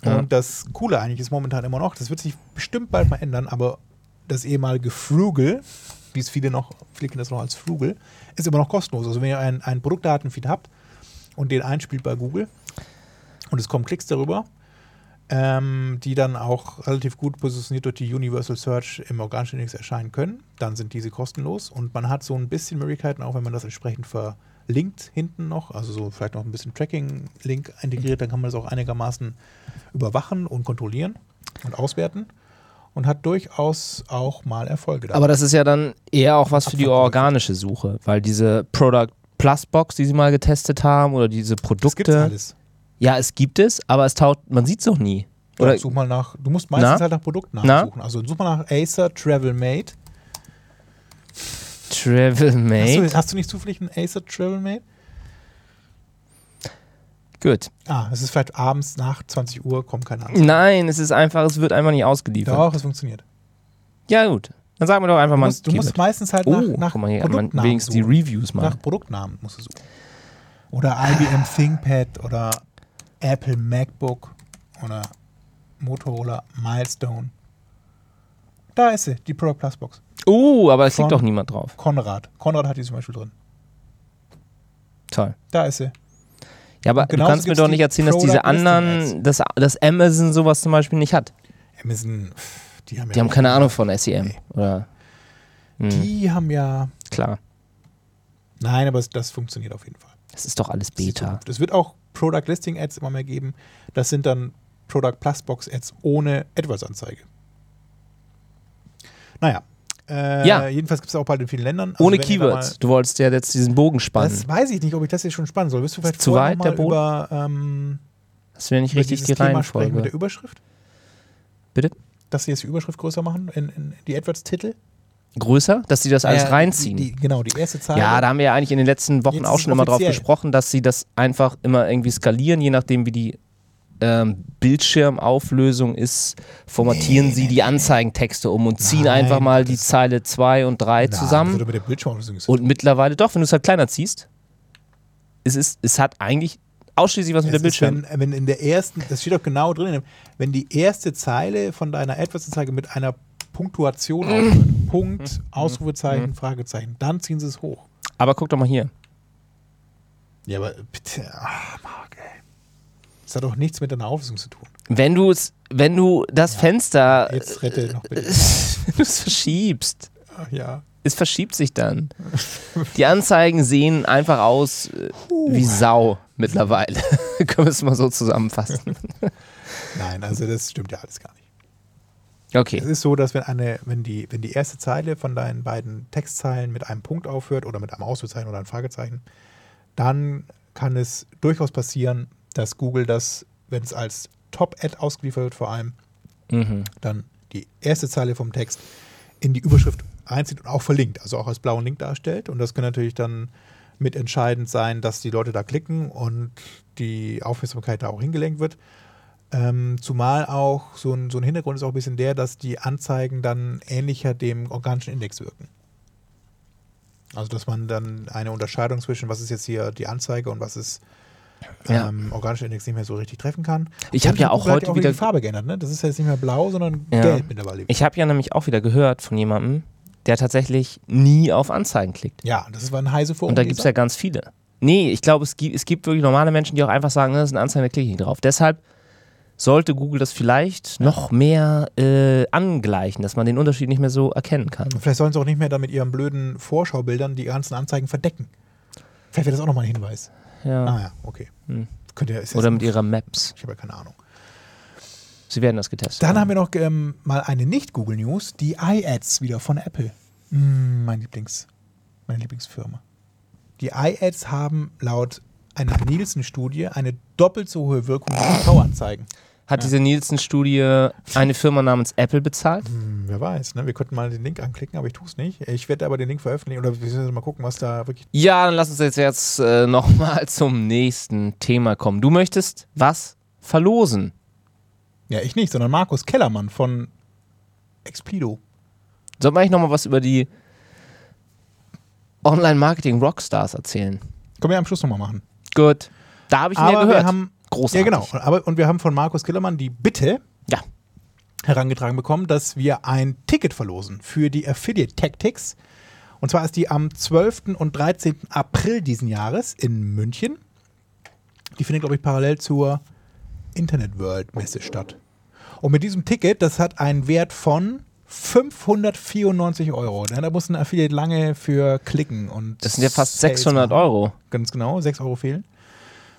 A: Ja.
B: Und das Coole eigentlich ist momentan immer noch, das wird sich bestimmt bald mal ändern, aber das ehemalige Frugal, wie es viele noch, viele kennen das noch als Frugal, ist immer noch kostenlos. Also wenn ihr einen, einen Produktdatenfeed habt und den einspielt bei Google und es kommen Klicks darüber, ähm, die dann auch relativ gut positioniert durch die Universal Search im organischen Index erscheinen können, dann sind diese kostenlos und man hat so ein bisschen Möglichkeiten, auch wenn man das entsprechend verlinkt hinten noch, also so vielleicht noch ein bisschen Tracking-Link integriert, dann kann man das auch einigermaßen überwachen und kontrollieren und auswerten und hat durchaus auch mal Erfolge da.
A: Aber das ist ja dann eher auch was für die organische Suche, weil diese Product Plus Box, die sie mal getestet haben, oder diese
B: das
A: Produkte.
B: gibt's alles.
A: Ja, es gibt es, aber es taucht, man sieht es noch nie.
B: Oder such mal nach, du musst meistens
A: Na?
B: halt nach Produkten
A: Na?
B: nachsuchen. Also such mal nach Acer Travel Mate.
A: Travel
B: Hast du, hast du nicht zufällig einen Acer Travel Mate?
A: Gut.
B: Ah, es ist vielleicht abends nach 20 Uhr, kommt keine Antwort.
A: Nein, es ist einfach, es wird einfach nicht ausgeliefert.
B: Doch, es funktioniert.
A: Ja, gut. Dann sagen wir doch einfach
B: Du
A: mal.
B: musst, du musst
A: Keyword.
B: meistens halt
A: oh,
B: nach, nach
A: guck mal hier,
B: Produktnamen
A: wenigstens die
B: suchen.
A: Reviews mal.
B: Nach Produktnamen musst du suchen. Oder IBM ThinkPad oder Apple MacBook oder Motorola Milestone. Da ist sie, die Product Plus Box.
A: Oh, aber es liegt doch niemand drauf.
B: Konrad. Konrad hat die zum Beispiel drin.
A: Toll.
B: Da ist sie.
A: Ja, aber du kannst mir doch nicht erzählen, dass diese anderen, dass, dass Amazon sowas zum Beispiel nicht hat.
B: Amazon, die haben ja
A: Die haben keine Ahnung von SEM.
B: Nee.
A: Oder? Hm,
B: Die haben ja.
A: klar.
B: Nein, aber das funktioniert auf jeden Fall.
A: Das ist doch alles Beta.
B: Es wird auch Product Listing Ads immer mehr geben. Das sind dann Product Plus Box Ads ohne AdWords-Anzeige. Naja. Äh,
A: Ja.
B: Jedenfalls gibt es auch bald in vielen Ländern. Also
A: Ohne Keywords. Du wolltest ja jetzt diesen Bogen spannen.
B: das weiß ich nicht, ob ich das jetzt schon spannen soll. Willst du vielleicht
A: zu weit, der Boden?
B: über, ähm,
A: Das wäre nicht richtig die
B: Thema sprechen mit
A: Reihenfolge.
B: der Überschrift?
A: Bitte?
B: Dass sie jetzt die Überschrift größer machen in, in die AdWords-Titel?
A: Größer, dass sie das alles
B: Äh,
A: reinziehen.
B: Die, die, genau, die erste Zahl.
A: ja, da haben wir ja eigentlich in den letzten Wochen auch schon immer drauf gesprochen, dass sie das einfach immer irgendwie skalieren, je nachdem wie die ähm, Bildschirmauflösung ist, formatieren
B: Nee,
A: sie
B: nee,
A: die. Anzeigentexte um und ziehen
B: Nein,
A: einfach mal die Zeile 2 und 3
B: Na, Das
A: zusammen.
B: mit der Bildschirmauflösung sein.
A: Und mittlerweile, doch, wenn du es halt kleiner ziehst, es, ist, es hat eigentlich ausschließlich was mit der
B: Es ist,
A: Bildschirm.
B: wenn, wenn in der ersten, das steht doch genau drin, wenn die erste Zeile von deiner AdWords-Anzeige mit einer Punktuation aufhört, Punkt, Ausrufezeichen, Fragezeichen, dann ziehen sie es hoch.
A: Aber guck doch mal hier.
B: Ja, aber bitte, ach, Marc, ey. Das hat doch nichts mit deiner Auflösung zu tun.
A: Wenn du es, wenn du das
B: Ja.
A: Fenster
B: Jetzt rette noch bitte.
A: wenn du es verschiebst,
B: Ach, ja.
A: es verschiebt sich dann. Die Anzeigen sehen einfach aus äh, wie Sau mittlerweile. Können wir es mal so zusammenfassen.
B: Nein, also das stimmt ja alles gar nicht. Es
A: Okay.
B: ist so, dass wenn eine, wenn die, wenn die erste Zeile von deinen beiden Textzeilen mit einem Punkt aufhört oder mit einem Ausrufezeichen oder einem Fragezeichen, dann kann es durchaus passieren, dass Google das, wenn es als Top-Ad ausgeliefert wird, vor allem,
A: Mhm.
B: dann die erste Zeile vom Text in die Überschrift einzieht und auch verlinkt, also auch als blauen Link darstellt. Und das kann natürlich dann mitentscheidend sein, dass die Leute da klicken und die Aufmerksamkeit da auch hingelenkt wird. Ähm, zumal auch so ein, so ein Hintergrund ist auch ein bisschen der, dass die Anzeigen dann ähnlicher dem organischen Index wirken. Also dass man dann eine Unterscheidung zwischen, was ist jetzt hier die Anzeige und was ist
A: Ja.
B: ähm, organischer Index nicht mehr so richtig treffen kann.
A: Ich habe ja auch heute wieder
B: die Farbe geändert, ne? Das ist jetzt nicht mehr blau, sondern
A: Ja.
B: gelb mittlerweile.
A: Ich habe ja nämlich auch wieder gehört von jemandem, der tatsächlich nie auf Anzeigen klickt.
B: ja, das war ein heiße Forum.
A: Und da gibt es ja ganz viele. Nee, ich glaube, es gibt, es gibt wirklich normale Menschen, die auch einfach sagen, "Ne, das ist eine Anzeige, da klicke ich nicht drauf. Deshalb sollte Google das vielleicht noch mehr äh, angleichen, dass man den Unterschied nicht mehr so erkennen kann.
B: Vielleicht sollen sie auch nicht mehr da mit ihren blöden Vorschaubildern die ganzen Anzeigen verdecken. Vielleicht wäre das auch nochmal ein Hinweis.
A: Ja.
B: Ah ja, okay.
A: Hm.
B: Jetzt-
A: Oder mit ihrer Maps.
B: Ich habe ja keine Ahnung.
A: Sie werden das getestet.
B: Dann haben wir noch ähm, mal eine Nicht-Google-News, die iAds wieder von Apple. Mm, mein Lieblings, meine Lieblingsfirma. Die iAds haben laut einer Nielsen-Studie eine doppelt so hohe Wirkung wie TV-Anzeigen.
A: Hat diese Nielsen-Studie eine Firma namens Apple bezahlt?
B: Hm, wer weiß, ne? wir könnten mal den Link anklicken, aber ich tue es nicht. Ich werde aber den Link veröffentlichen oder wir müssen mal gucken, was da wirklich.
A: Ja, dann lass uns jetzt, jetzt äh, nochmal zum nächsten Thema kommen. Du möchtest was verlosen.
B: Ja, ich nicht, sondern Markus Kellermann von Explido.
A: Sollten wir eigentlich nochmal was über die Online-Marketing-Rockstars erzählen?
B: Können wir am Schluss nochmal machen.
A: Gut. Da habe ich mehr
B: Aber
A: gehört.
B: wir haben.
A: Großartig.
B: Ja, genau. Aber, und wir haben von Markus Kellermann die Bitte
A: Ja.
B: herangetragen bekommen, dass wir ein Ticket verlosen für die Affiliate Tactics. Und zwar ist die am 12. und 13. April diesen Jahres in München. Die findet, glaube ich, parallel zur Internet World Messe statt. Und mit diesem Ticket, das hat einen Wert von 594 Euro. Da muss ein Affiliate lange für klicken. Und
A: Das sind ja fast
B: Sales
A: 600
B: machen.
A: Euro.
B: Ganz genau, 6 Euro fehlen.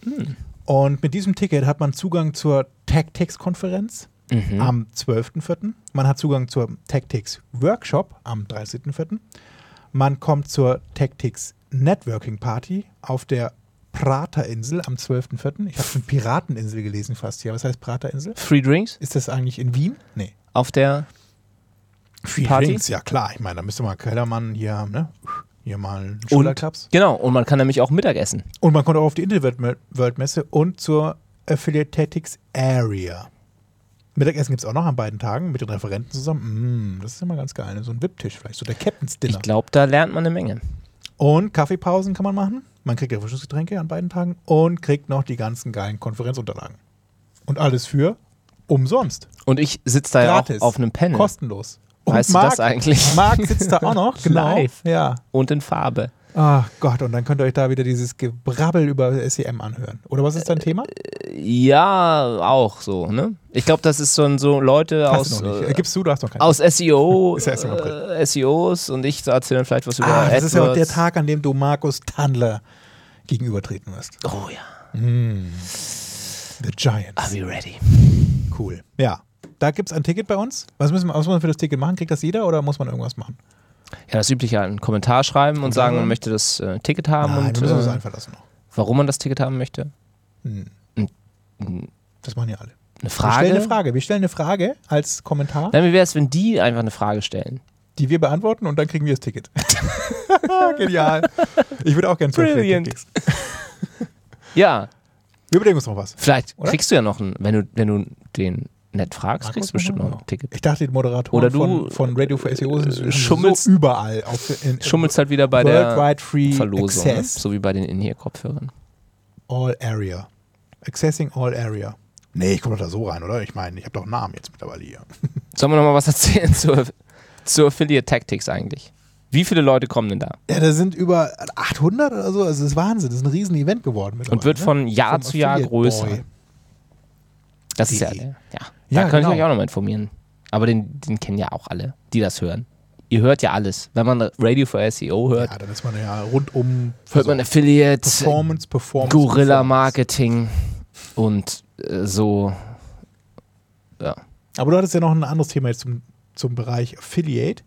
A: Hm.
B: Und mit diesem Ticket hat man Zugang zur Tactics-Konferenz
A: Mhm.
B: am 12.04. Man hat Zugang zur Tactics Workshop am 13.04. Man kommt zur Tactics Networking Party auf der Praterinsel am 12.04. Ich habe schon Pirateninsel gelesen fast hier. Was heißt Praterinsel?
A: Free Drinks
B: Ist das eigentlich in Wien? Nee.
A: auf der.
B: Free
A: Party?
B: Drinks, ja klar. Ich meine, da müsste mal Kellermann hier haben, ne? Hier mal Schulterklaps.
A: Genau, und man kann nämlich auch Mittagessen.
B: Und man kommt auch auf die Internet World Messe und zur Affiliate Tactics Area. Mittagessen gibt es auch noch an beiden Tagen mit den Referenten zusammen. Mm, das ist immer ganz geil. ne? So ein VIP-Tisch vielleicht, so der Captain's Dinner.
A: Ich glaube, da lernt man eine Menge.
B: Und Kaffeepausen kann man machen. Man kriegt Erfrischungsgetränke an beiden Tagen und kriegt noch die ganzen geilen Konferenzunterlagen. Und alles für umsonst.
A: Und ich sitze da ja
B: Gratis.
A: auch auf einem Panel.
B: Kostenlos. Und
A: Weißt du das eigentlich?
B: Marc sitzt da auch noch. Genau.
A: Live.
B: Ja.
A: Und in Farbe.
B: Ach Gott, und dann könnt ihr euch da wieder dieses Gebrabbel über SEM anhören. Oder was ist dein Thema?
A: Ja, auch so, ne? Ich glaube, das ist so, so Leute
B: Hast
A: aus,
B: du
A: äh,
B: Äh, Gibst du, du hast noch keinen.
A: aus SEO,
B: Ist ja erst im April.
A: äh, SEOs und ich erzähle dann vielleicht was über
B: Ah, das ist ja auch der
A: AdWords.
B: Tag, an dem du Markus Tandler gegenübertreten wirst.
A: Oh ja,
B: The Giants.
A: are we ready?
B: Cool. Ja. Da gibt es ein Ticket bei uns. Was, müssen wir, was muss man für das Ticket machen? Kriegt das jeder oder muss man irgendwas machen?
A: Ja, das übliche einen Kommentar schreiben und sagen, man möchte das äh, Ticket haben
B: Nein,
A: und
B: wir müssen uns
A: äh,
B: einfallen lassen noch.
A: warum man das Ticket haben möchte.
B: Hm.
A: Hm.
B: Das machen ja alle.
A: Eine
B: Wir stellen eine
A: Frage.
B: Frage. Wir stellen eine Frage als Kommentar,
A: Dann wie wäre es, wenn die einfach eine Frage stellen?
B: die wir beantworten und dann kriegen wir das Ticket. Genial. Ich würde auch gerne
A: Brilliant.
B: Tickets.
A: Ja,
B: Wir überlegen uns noch was.
A: vielleicht
B: Oder?
A: kriegst du ja noch ein, wenn du, wenn du den nett fragst,
B: Markus,
A: kriegst du bestimmt noch ein Ticket.
B: Ich dachte, die Moderatoren
A: Oder du,
B: von, von Radio for SEO sind
A: äh, schummelst-
B: so überall. Auf, in,
A: Schummelst halt wieder bei der Verlosung, ne?
B: Access.
A: so wie bei den In-Ear-Kopfhörern.
B: All Area. Accessing All Area. Nee, ich komme doch da so rein, oder? Ich meine, ich habe doch einen Namen jetzt mittlerweile hier.
A: Sollen wir noch mal was erzählen zur, zur Affiliate Tactics eigentlich? Wie viele Leute kommen denn da?
B: Ja, da sind über 800 oder so. Also das ist Wahnsinn. Das ist ein riesen Event geworden.
A: Und wird
B: ne?
A: von Jahr
B: Vom
A: zu Jahr größer.
B: Boy.
A: Das ist ja,
B: Die-
A: ja. Da kann ich
B: genau.
A: euch auch noch mal informieren. Aber den, den kennen ja auch alle, die das hören. Ihr hört ja alles. Wenn man Radio for SEO hört,
B: Ja, dann ist man ja rundum
A: hört man Affiliate,
B: Performance, Performance. Performance.
A: Marketing und äh, so. Ja.
B: Aber du hattest ja noch ein anderes Thema jetzt zum, zum Bereich Affiliate.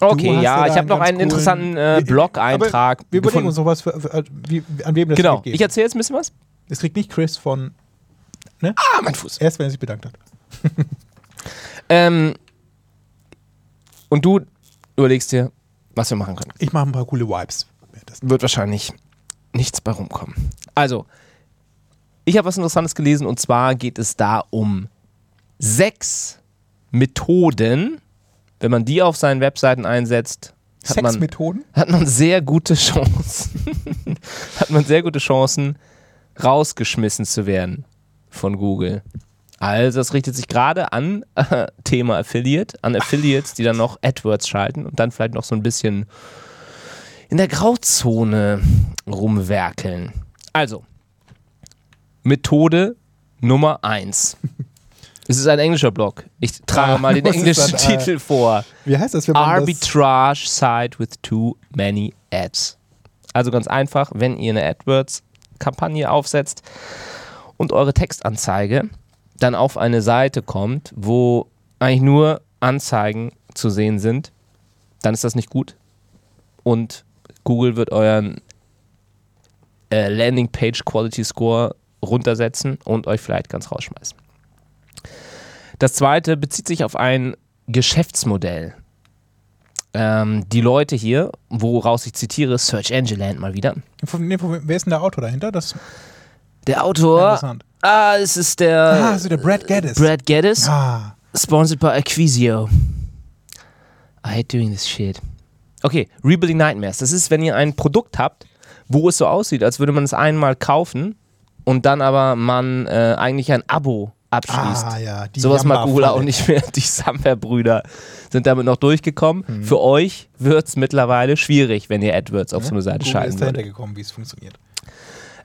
A: Okay, ja, ich habe noch einen interessanten äh, Blog-Eintrag.
B: Wir überlegen
A: gefunden.
B: uns noch was, für, für, wie, an wem das
A: Genau,
B: Ticket
A: ich
B: geht.
A: erzähle jetzt ein bisschen was.
B: Es kriegt nicht Chris von,
A: Ah, mein Fuß.
B: erst wenn er sich bedankt hat.
A: Ähm, und du überlegst dir, was wir machen können.
B: Ich mache ein paar coole Vibes.
A: Wird wahrscheinlich nichts bei rumkommen. Also, ich habe was Interessantes gelesen und zwar geht es da um sechs Methoden. Wenn man die auf seinen Webseiten einsetzt, hat man,
B: Sexmethoden?
A: hat man sehr gute Chancen, hat man sehr gute Chancen, rausgeschmissen zu werden von Google. Also das richtet sich gerade an äh, Thema Affiliate, an Affiliates, die dann noch AdWords schalten und dann vielleicht noch so ein bisschen in der Grauzone rumwerkeln. Also, Methode Nummer eins. Es ist ein englischer Blog. Ich trage
B: Ah,
A: mal den englischen
B: äh,
A: Titel vor.
B: Wie heißt das, wenn man das...
A: Arbitrage Site with too many ads. Also ganz einfach, wenn ihr eine AdWords-Kampagne aufsetzt und eure Textanzeige dann auf eine Seite kommt, wo eigentlich nur Anzeigen zu sehen sind, dann ist das nicht gut. Und Google wird euren äh, Landing Page Quality Score runtersetzen und euch vielleicht ganz rausschmeißen. Das zweite bezieht sich auf ein Geschäftsmodell. Ähm, die Leute hier, woraus ich zitiere, Search Engine Land mal wieder.
B: Von, nee, von, wer ist denn der Autor dahinter? Das
A: Der Autor,
B: interessant.
A: Ah, es ist der
B: Ah, also der Brad Geddes.
A: Brad Geddes,
B: Ah,
A: sponsored by Acquisio. I hate doing this shit. Okay, Rebuilding Nightmares. Das ist, wenn ihr ein Produkt habt, wo es so aussieht, als würde man es einmal kaufen und dann aber man äh, eigentlich ein Abo abschließt.
B: ah ja. Die
A: Sowas mag Google auch nicht mehr. Die Samwer-Brüder sind damit noch durchgekommen.
B: Mhm.
A: Für euch wird es mittlerweile schwierig, wenn ihr AdWords auf so eine Seite
B: Google
A: schalten
B: ist
A: würdet.
B: gekommen, wie es funktioniert.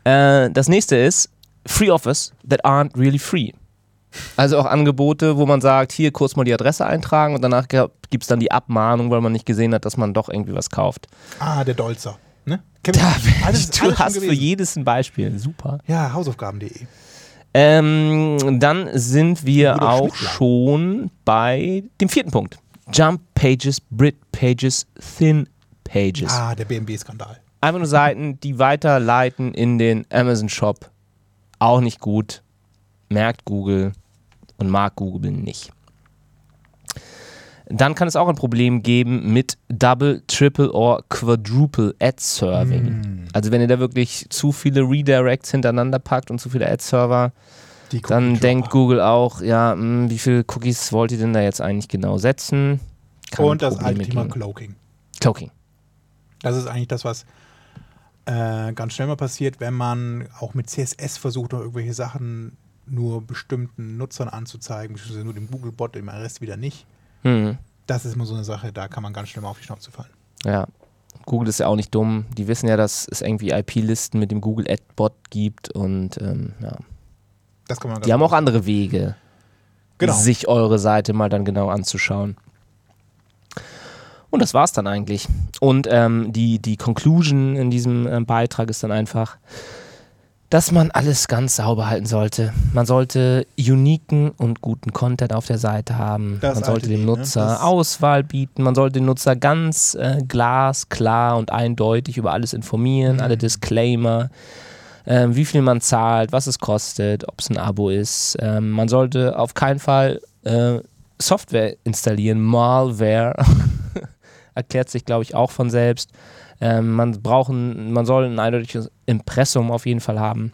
A: Äh, das nächste ist Free Offers that aren't really free. Also auch Angebote, wo man sagt, hier kurz mal die Adresse eintragen und danach gibt es dann die Abmahnung, weil man nicht gesehen hat, dass man doch irgendwie was kauft.
B: Ah, der Dolzer. Ne?
A: Da,
B: alles,
A: du
B: alles
A: hast für jedes ein Beispiel. Super.
B: Ja, Hausaufgaben.de.
A: Ähm, dann sind wir auch schon bei dem vierten Punkt. Jump Pages, Brit Pages, Thin Pages.
B: Ah, der BMW-Skandal.
A: Einfach nur Seiten, die weiterleiten in den Amazon Shop. Auch nicht gut. Merkt Google und mag Google nicht. Dann kann es auch ein Problem geben mit Double, Triple or Quadruple Ad Serving. Also wenn ihr da wirklich zu viele Redirects hintereinander packt und zu viele Ad-Server,
B: Die
A: dann denkt. Google auch, ja, mh, wie viele Cookies wollt ihr denn da jetzt eigentlich genau setzen? Kann
B: Und das alte Thema. Cloaking.
A: Cloaking.
B: Das ist eigentlich das, was äh, ganz schnell mal passiert, wenn man auch mit CSS versucht, noch irgendwelche Sachen nur bestimmten Nutzern anzuzeigen, beziehungsweise nur dem Google-Bot, dem Rest wieder nicht.
A: Hm.
B: Das ist immer so eine Sache, da kann man ganz schnell mal auf die Schnauze fallen.
A: Ja. Google ist ja auch nicht dumm. Die wissen ja, dass es irgendwie IP-Listen mit dem Google Ad-Bot gibt und ähm, ja.
B: Das kann man
A: Die haben auch andere Wege,
B: genau.
A: sich eure Seite mal dann genau anzuschauen. Und das war's dann eigentlich. Und ähm, die, die Conclusion in diesem ähm, Beitrag ist dann einfach, dass man alles ganz sauber halten sollte. Man sollte uniken und guten Content auf der Seite haben.
B: Das
A: man sollte dem
B: ne?
A: Nutzer
B: Das-
A: Auswahl bieten. Man sollte den Nutzer ganz äh, glasklar und eindeutig über alles informieren,
B: Mhm.
A: alle Disclaimer, ähm, wie viel man zahlt, was es kostet, ob es ein Abo ist. Ähm, man sollte auf keinen Fall äh, Software installieren, Malware. Erklärt sich, glaube ich, auch von selbst. Ähm, man, braucht ein, man soll ein eindeutiges Impressum auf jeden Fall haben.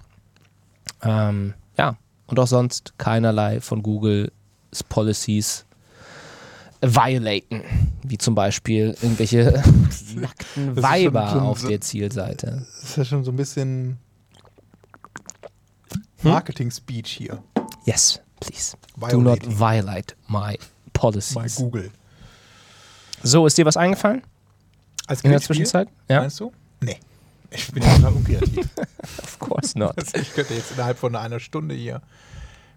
A: Ähm, ja, und auch sonst keinerlei von Googles Policies violaten, wie zum Beispiel irgendwelche nackten
B: ist schon-
A: Weiber
B: schon
A: auf
B: so-
A: der Zielseite.
B: Das ist ja schon so ein bisschen
A: Hm?
B: Marketing-Speech hier
A: Yes, please. Do not violate my policies.
B: Google.
A: So, ist dir was eingefallen
B: Als
A: in der Zwischenzeit? Ja,
B: Meinst du? Nee. Ich bin ja total unkreativ.
A: of course not.
B: Ich könnte jetzt innerhalb von einer Stunde hier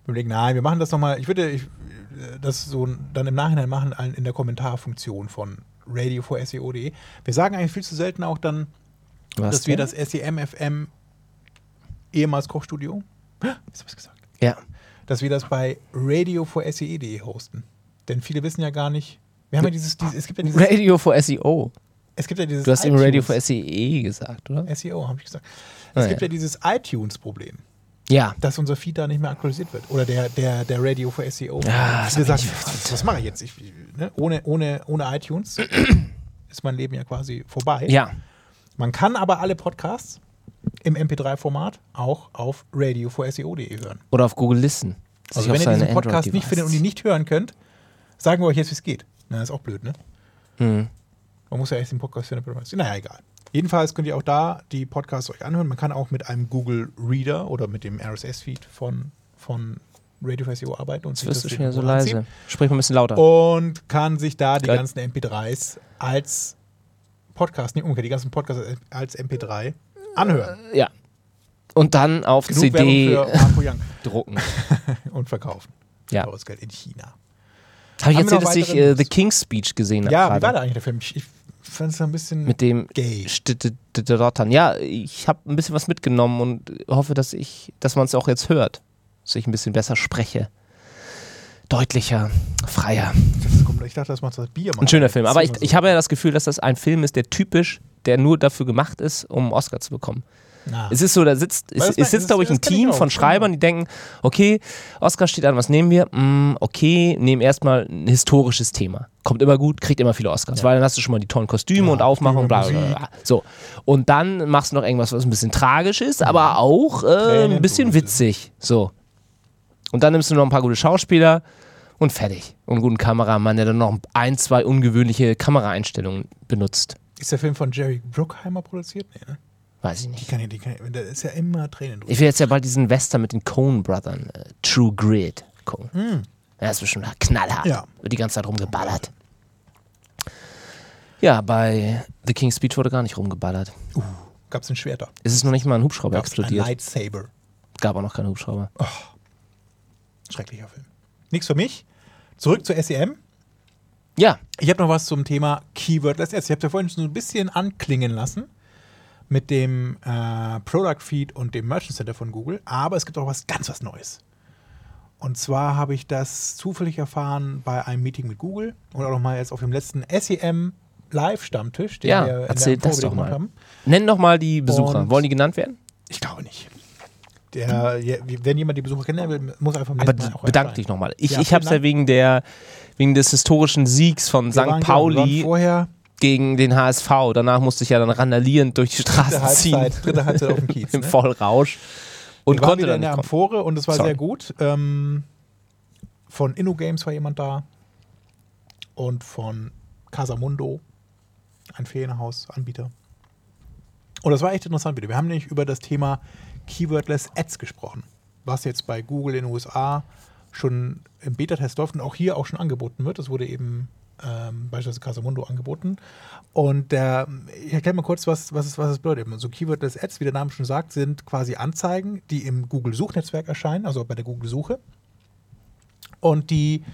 B: überlegen, nein, wir machen das nochmal. Ich würde ich, äh, das so dann im Nachhinein machen in der Kommentarfunktion von Radio for SEO.de. Wir sagen eigentlich viel zu selten auch dann,
A: Was
B: dass wir
A: denn?
B: das SEM-FM ehemals Kochstudio, jetzt hab ich's gesagt,
A: Ja,
B: dass wir das bei Radio for SEO.de hosten. Denn viele wissen ja gar nicht, wir haben ja dieses, dieses es gibt ja dieses,
A: Radio for SEO.
B: es gibt ja dieses
A: Du hast eben Radio for SEE gesagt, oder?
B: SEO, habe ich gesagt. Es
A: Ah,
B: gibt
A: ja.
B: ja dieses iTunes-Problem.
A: Ja.
B: dass unser Feed da nicht mehr aktualisiert wird. Oder der, der, der Radio für SEO.
A: Ah, das
B: Viele sagen, was, was mache ich jetzt? Ich, ne? ohne, ohne, ohne iTunes ist mein Leben ja quasi vorbei.
A: Ja,
B: Man kann aber alle Podcasts im MP3-Format auch auf radio for SEO.de hören.
A: oder auf Google Listen.
B: Also wenn ihr diesen Podcast nicht findet und ihn nicht hören könnt, sagen wir euch jetzt, wie es geht. Na, ist auch blöd, ne?
A: Hm.
B: Man muss ja erst den Podcast damit man es- Naja, egal. Jedenfalls könnt ihr auch da die Podcasts euch anhören. Man kann auch mit einem Google Reader oder mit dem RSS-Feed von, von Radio SEO arbeiten. Und
A: Jetzt
B: sich
A: wirst du schon wieder so
B: irgendwo anziehen.
A: leise. Sprich mal ein bisschen lauter.
B: Und kann sich da die
A: Geil.
B: ganzen MP3s als Podcast, nicht umgekehrt, die ganzen Podcasts als MP3 anhören.
A: Ja. Und dann auf
B: Genug
A: CD
B: für
A: drucken.
B: und verkaufen.
A: Ja.
B: Teures Geld in China.
A: Habe ich erzählt, dass ich äh? The King's Speech gesehen habe?
B: Ja, wie war da eigentlich der Film? Ich, ich fand es ein bisschen
A: Mit dem
B: gay.
A: Rottern. Ja, ich habe ein bisschen was mitgenommen und hoffe, dass ich, dass man es auch jetzt hört. dass ich ein bisschen besser spreche. Deutlicher, freier.
B: Ich dachte, das macht das Bier.
A: Ein schöner Film. Aber ich, ich habe ja das Gefühl, dass das ein Film ist, der typisch, der nur dafür gemacht ist, um einen Oscar zu bekommen.
B: Na.
A: Es ist so, da sitzt, es, es sitzt, glaube ich, ein
B: ich
A: Team
B: auch,
A: von Schreibern, die denken, okay, Oscar steht an, was nehmen wir? Mm, okay, nehmen erstmal ein historisches Thema. Kommt immer gut, kriegt immer viele Oscars, weil dann hast du schon mal die tollen Kostüme
B: Ja,
A: und Aufmachung, bla, bla, bla, bla. So. Und dann machst du noch irgendwas, was ein bisschen tragisch ist, aber auch äh, ein bisschen witzig. So. Und dann nimmst du noch ein paar gute Schauspieler und fertig. Und einen guten Kameramann, der dann noch ein, zwei ungewöhnliche Kameraeinstellungen benutzt.
B: Ist der Film von Jerry Bruckheimer produziert? Nee, ne?
A: Weiß ich
B: Die
A: nicht.
B: kann ich, die kann ich, da ist ja immer Tränen drin.
A: Ich will jetzt ja bald diesen Western mit den Coen Brothern, äh, True Grit, gucken.
B: Hm.
A: Ja, ist bestimmt knallhart.
B: Ja.
A: Wird die ganze Zeit rumgeballert. Ja, bei The King's Speech wurde gar nicht rumgeballert.
B: Gab es ein Schwerter?
A: Es ist noch nicht mal ein Hubschrauber
B: Gab es ein
A: explodiert.
B: Lightsaber?
A: Gab auch noch keinen Hubschrauber.
B: Schrecklicher Film. Nichts für mich. Zurück zur SEM.
A: Ja,
B: Ich habe noch was zum Thema Keywordless. Ich habe ja vorhin schon so ein bisschen anklingen lassen mit dem äh, Product Feed und dem Merchant Center von Google, aber es gibt auch was ganz was Neues. Und zwar habe ich das zufällig erfahren bei einem Meeting mit Google und auch nochmal jetzt auf dem letzten SEM Live-Stammtisch, den
A: ja,
B: wir in
A: erzähl
B: der
A: das doch mal.
B: haben.
A: Nenn doch mal die Besucher.
B: Und-
A: Wollen die genannt werden?
B: Ich glaube nicht. Der, wenn jemand die Besucher kennenlernen will, muss einfach
A: Aber
B: Mal
A: bedank dich nochmal. Ich,
B: Ja,
A: ich habe es ja wegen, der, wegen des historischen Siegs von
B: Wir
A: St. Pauli
B: vorher
A: gegen den HSV. Danach musste ich ja dann randalierend durch die
B: dritte
A: Straßen ziehen.
B: Halbzeit, dritte Halbzeit auf dem Kiez.
A: Im
B: Ne?
A: Vollrausch. Und
B: wir
A: konnte
B: wieder
A: dann
B: in der. Amphore und es war
A: Sorry.
B: sehr gut. Ähm, von InnoGames war jemand da und von Casamundo, ein Ferienhaus-Anbieter. Und das war echt interessant wieder. Wir haben nämlich über das Thema Keywordless Ads gesprochen, was jetzt bei Google in den USA schon im Beta-Test läuft und auch hier auch schon angeboten wird. Das wurde eben ähm, beispielsweise Casamundo angeboten. Und der, ich erkläre mal kurz, was, was, es, was es bedeutet. So Keywordless Ads, wie der Name schon sagt, sind quasi Anzeigen, die im Google-Suchnetzwerk erscheinen, also bei der Google-Suche. Und die,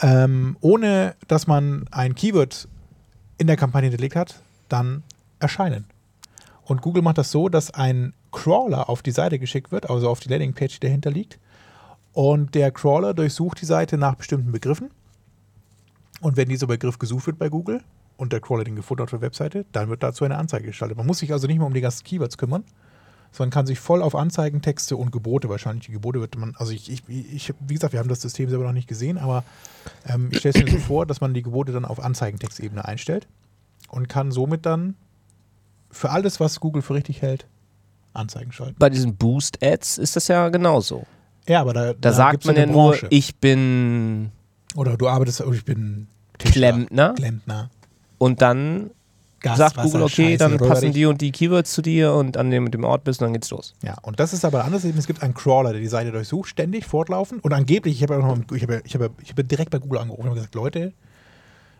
B: ähm, ohne dass man ein Keyword in der Kampagne hinterlegt hat, dann erscheinen. Und Google macht das so, dass ein Crawler auf die Seite geschickt wird, also auf die Landingpage, die dahinter liegt. Und der Crawler durchsucht die Seite nach bestimmten Begriffen. Und wenn dieser Begriff gesucht wird bei Google und der Crawler den gefunden hat auf der Webseite, dann wird dazu eine Anzeige gestaltet. Man muss sich also nicht mehr um die ganzen Keywords kümmern, sondern kann sich voll auf Anzeigen, Texte und Gebote wahrscheinlich. Die Gebote wird man, also ich, ich, ich wie gesagt, wir haben das System selber noch nicht gesehen, aber ähm, ich stelle es mir so vor, dass man die Gebote dann auf Anzeigentextebene einstellt und kann somit dann für alles, was Google für richtig hält, Anzeigen schalten.
A: Bei diesen Boost-Ads ist das ja genauso.
B: Ja, aber da,
A: Da, sagt
B: gibt's
A: man ja
B: eine
A: nur,
B: Branche.
A: ich bin
B: Oder du arbeitest, ich bin
A: Klempner.
B: Klempner.
A: und dann
B: Gas,
A: sagt
B: Wasser,
A: Google, okay,
B: Scheiße,
A: dann passen die und die Keywords zu dir und an dem, mit dem Ort bist und dann geht's los.
B: Ja, und das ist aber anders. Es gibt einen Crawler, der die Seite durchsucht, ständig, fortlaufend. Und angeblich, ich habe ja auch noch, ich habe, ich habe, ich habe direkt bei Google angerufen und gesagt, Leute,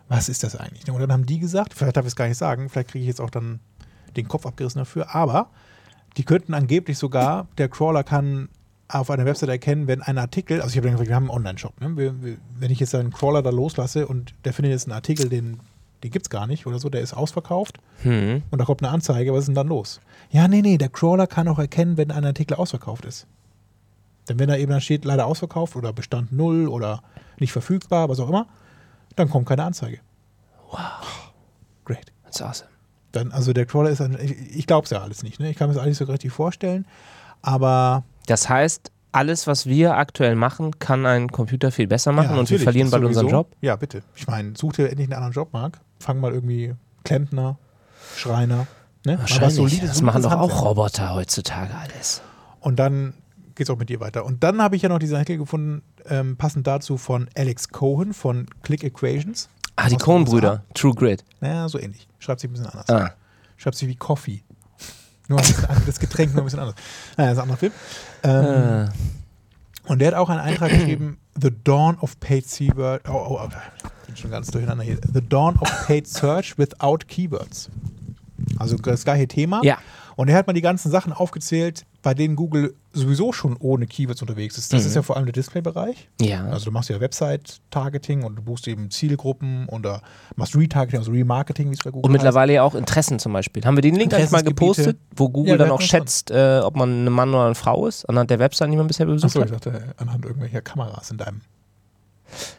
B: was ist das eigentlich? Und dann haben die gesagt, vielleicht darf ich es gar nicht sagen, vielleicht kriege ich jetzt auch dann den Kopf abgerissen dafür, aber die könnten angeblich sogar, der Crawler kann auf einer Website erkennen, wenn ein Artikel, also ich habe gesagt, wir haben einen Online-Shop, ne? wir, wir, wenn ich jetzt einen Crawler da loslasse und der findet jetzt einen Artikel, den, den gibt es gar nicht oder so, der ist ausverkauft,
A: Hm.
B: und da kommt eine Anzeige, was ist denn dann los? Ja, nee, nee, der Crawler kann auch erkennen, wenn ein Artikel ausverkauft ist. Denn wenn da eben dann steht, leider ausverkauft oder Bestand null oder nicht verfügbar, was auch immer, dann kommt keine Anzeige.
A: Wow,
B: Great.
A: that's awesome.
B: Dann, also der Crawler ist, ein, ich, ich glaube es ja alles nicht, ne? Ich kann mir das alles so richtig vorstellen, aber
A: Das heißt, alles, was wir aktuell machen, kann ein Computer viel besser machen
B: ja,
A: und wir verlieren bald unseren. Job.
B: Ja, bitte. Ich meine, such dir endlich einen anderen Job, Marc. Fang mal irgendwie Klempner, Schreiner, ne?
A: Wahrscheinlich.
B: solides-
A: das machen doch auch. Roboter heutzutage alles.
B: Und dann geht's auch mit dir weiter. Und dann habe ich ja noch diesen Artikel gefunden, ähm, passend dazu von Alex Cohen von Click Equations.
A: Ah, die Coen-Brüder, True Grid.
B: Naja, so ähnlich. Schreibt sich ein bisschen anders.
A: Ah.
B: Schreibt sich wie Coffee. Nur das Getränk nur ein bisschen anders. Naja, das ist ein anderer Film. Ähm,
A: Äh,
B: Und der hat auch einen Eintrag geschrieben, The Dawn of Paid Keyword. Oh, oh, oh, ich bin schon ganz durcheinander hier. The Dawn of Paid Search without Keywords. Also das gleiche Thema.
A: ja,
B: Und er hat mal die ganzen Sachen aufgezählt, bei denen Google sowieso schon ohne Keywords unterwegs ist. Das
A: Mhm.
B: ist ja vor allem der Display-Bereich.
A: Ja.
B: Also du machst ja Website-Targeting und du buchst eben Zielgruppen oder machst Retargeting, also Remarketing, wie es bei Google
A: Und mittlerweile ja auch Interessen zum Beispiel. Haben wir den Link eigentlich mal gepostet, wo Google
B: Ja,
A: dann auch schätzt, äh, ob man ein Mann oder eine Frau ist, anhand der Website, die man bisher besucht
B: Achso, ich
A: hat?
B: dachte, anhand irgendwelcher Kameras in deinem.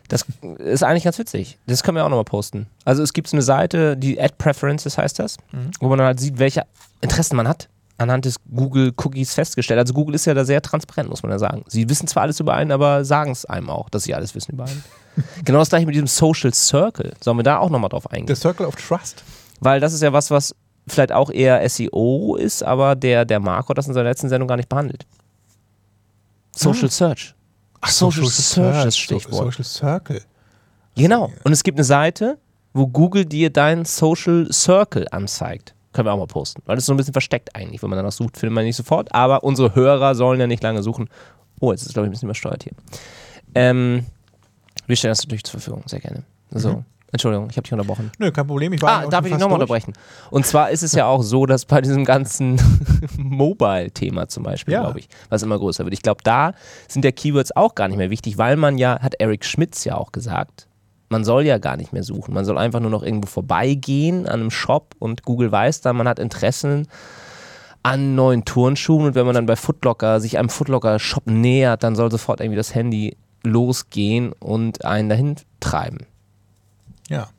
A: Das ist eigentlich ganz witzig. Das können wir auch nochmal posten. Also es gibt eine Seite, die Ad Preferences heißt das,
B: Mhm.
A: wo man dann halt sieht, welche Interessen man hat, anhand des Google Cookies festgestellt. Also Google ist ja da sehr transparent, muss man ja sagen. Sie wissen zwar alles über einen, aber sagen es einem auch, dass sie alles wissen über einen. genau das gleiche mit diesem Social Circle. Sollen wir da auch nochmal drauf eingehen?
B: The Circle of Trust.
A: Weil das ist ja was, was vielleicht auch eher SEO ist, aber der, der Marco hat das in seiner letzten Sendung gar nicht behandelt. Social Search. Ach, Social, Search ist das Stichwort.
B: Social Circle.
A: Genau. Und es gibt eine Seite, wo Google dir deinen Social Circle anzeigt. Können wir auch mal posten. Weil das ist so ein bisschen versteckt eigentlich. Wenn man danach sucht, findet man nicht sofort. Aber unsere Hörer sollen ja nicht lange suchen. Oh, jetzt ist es, glaube ich, ein bisschen übersteuert hier. Ähm, wir stellen das natürlich zur Verfügung. Sehr gerne. So.
B: Mhm.
A: Entschuldigung, ich habe dich unterbrochen.
B: Nö, kein Problem. Ich war
A: Ah, darf ich dich nochmal unterbrechen? Und zwar ist es ja auch so, dass bei diesem ganzen Mobile-Thema zum Beispiel,
B: Ja.
A: glaube ich, was immer größer wird. Ich glaube, da sind ja Keywords auch gar nicht mehr wichtig, weil man ja, hat Eric Schmitz ja auch gesagt, man soll ja gar nicht mehr suchen. Man soll einfach nur noch irgendwo vorbeigehen an einem Shop und Google weiß dann, man hat Interessen an neuen Turnschuhen und wenn man dann bei Footlocker sich einem Footlocker-Shop nähert, dann soll sofort irgendwie das Handy losgehen und einen dahin treiben.
B: Ja.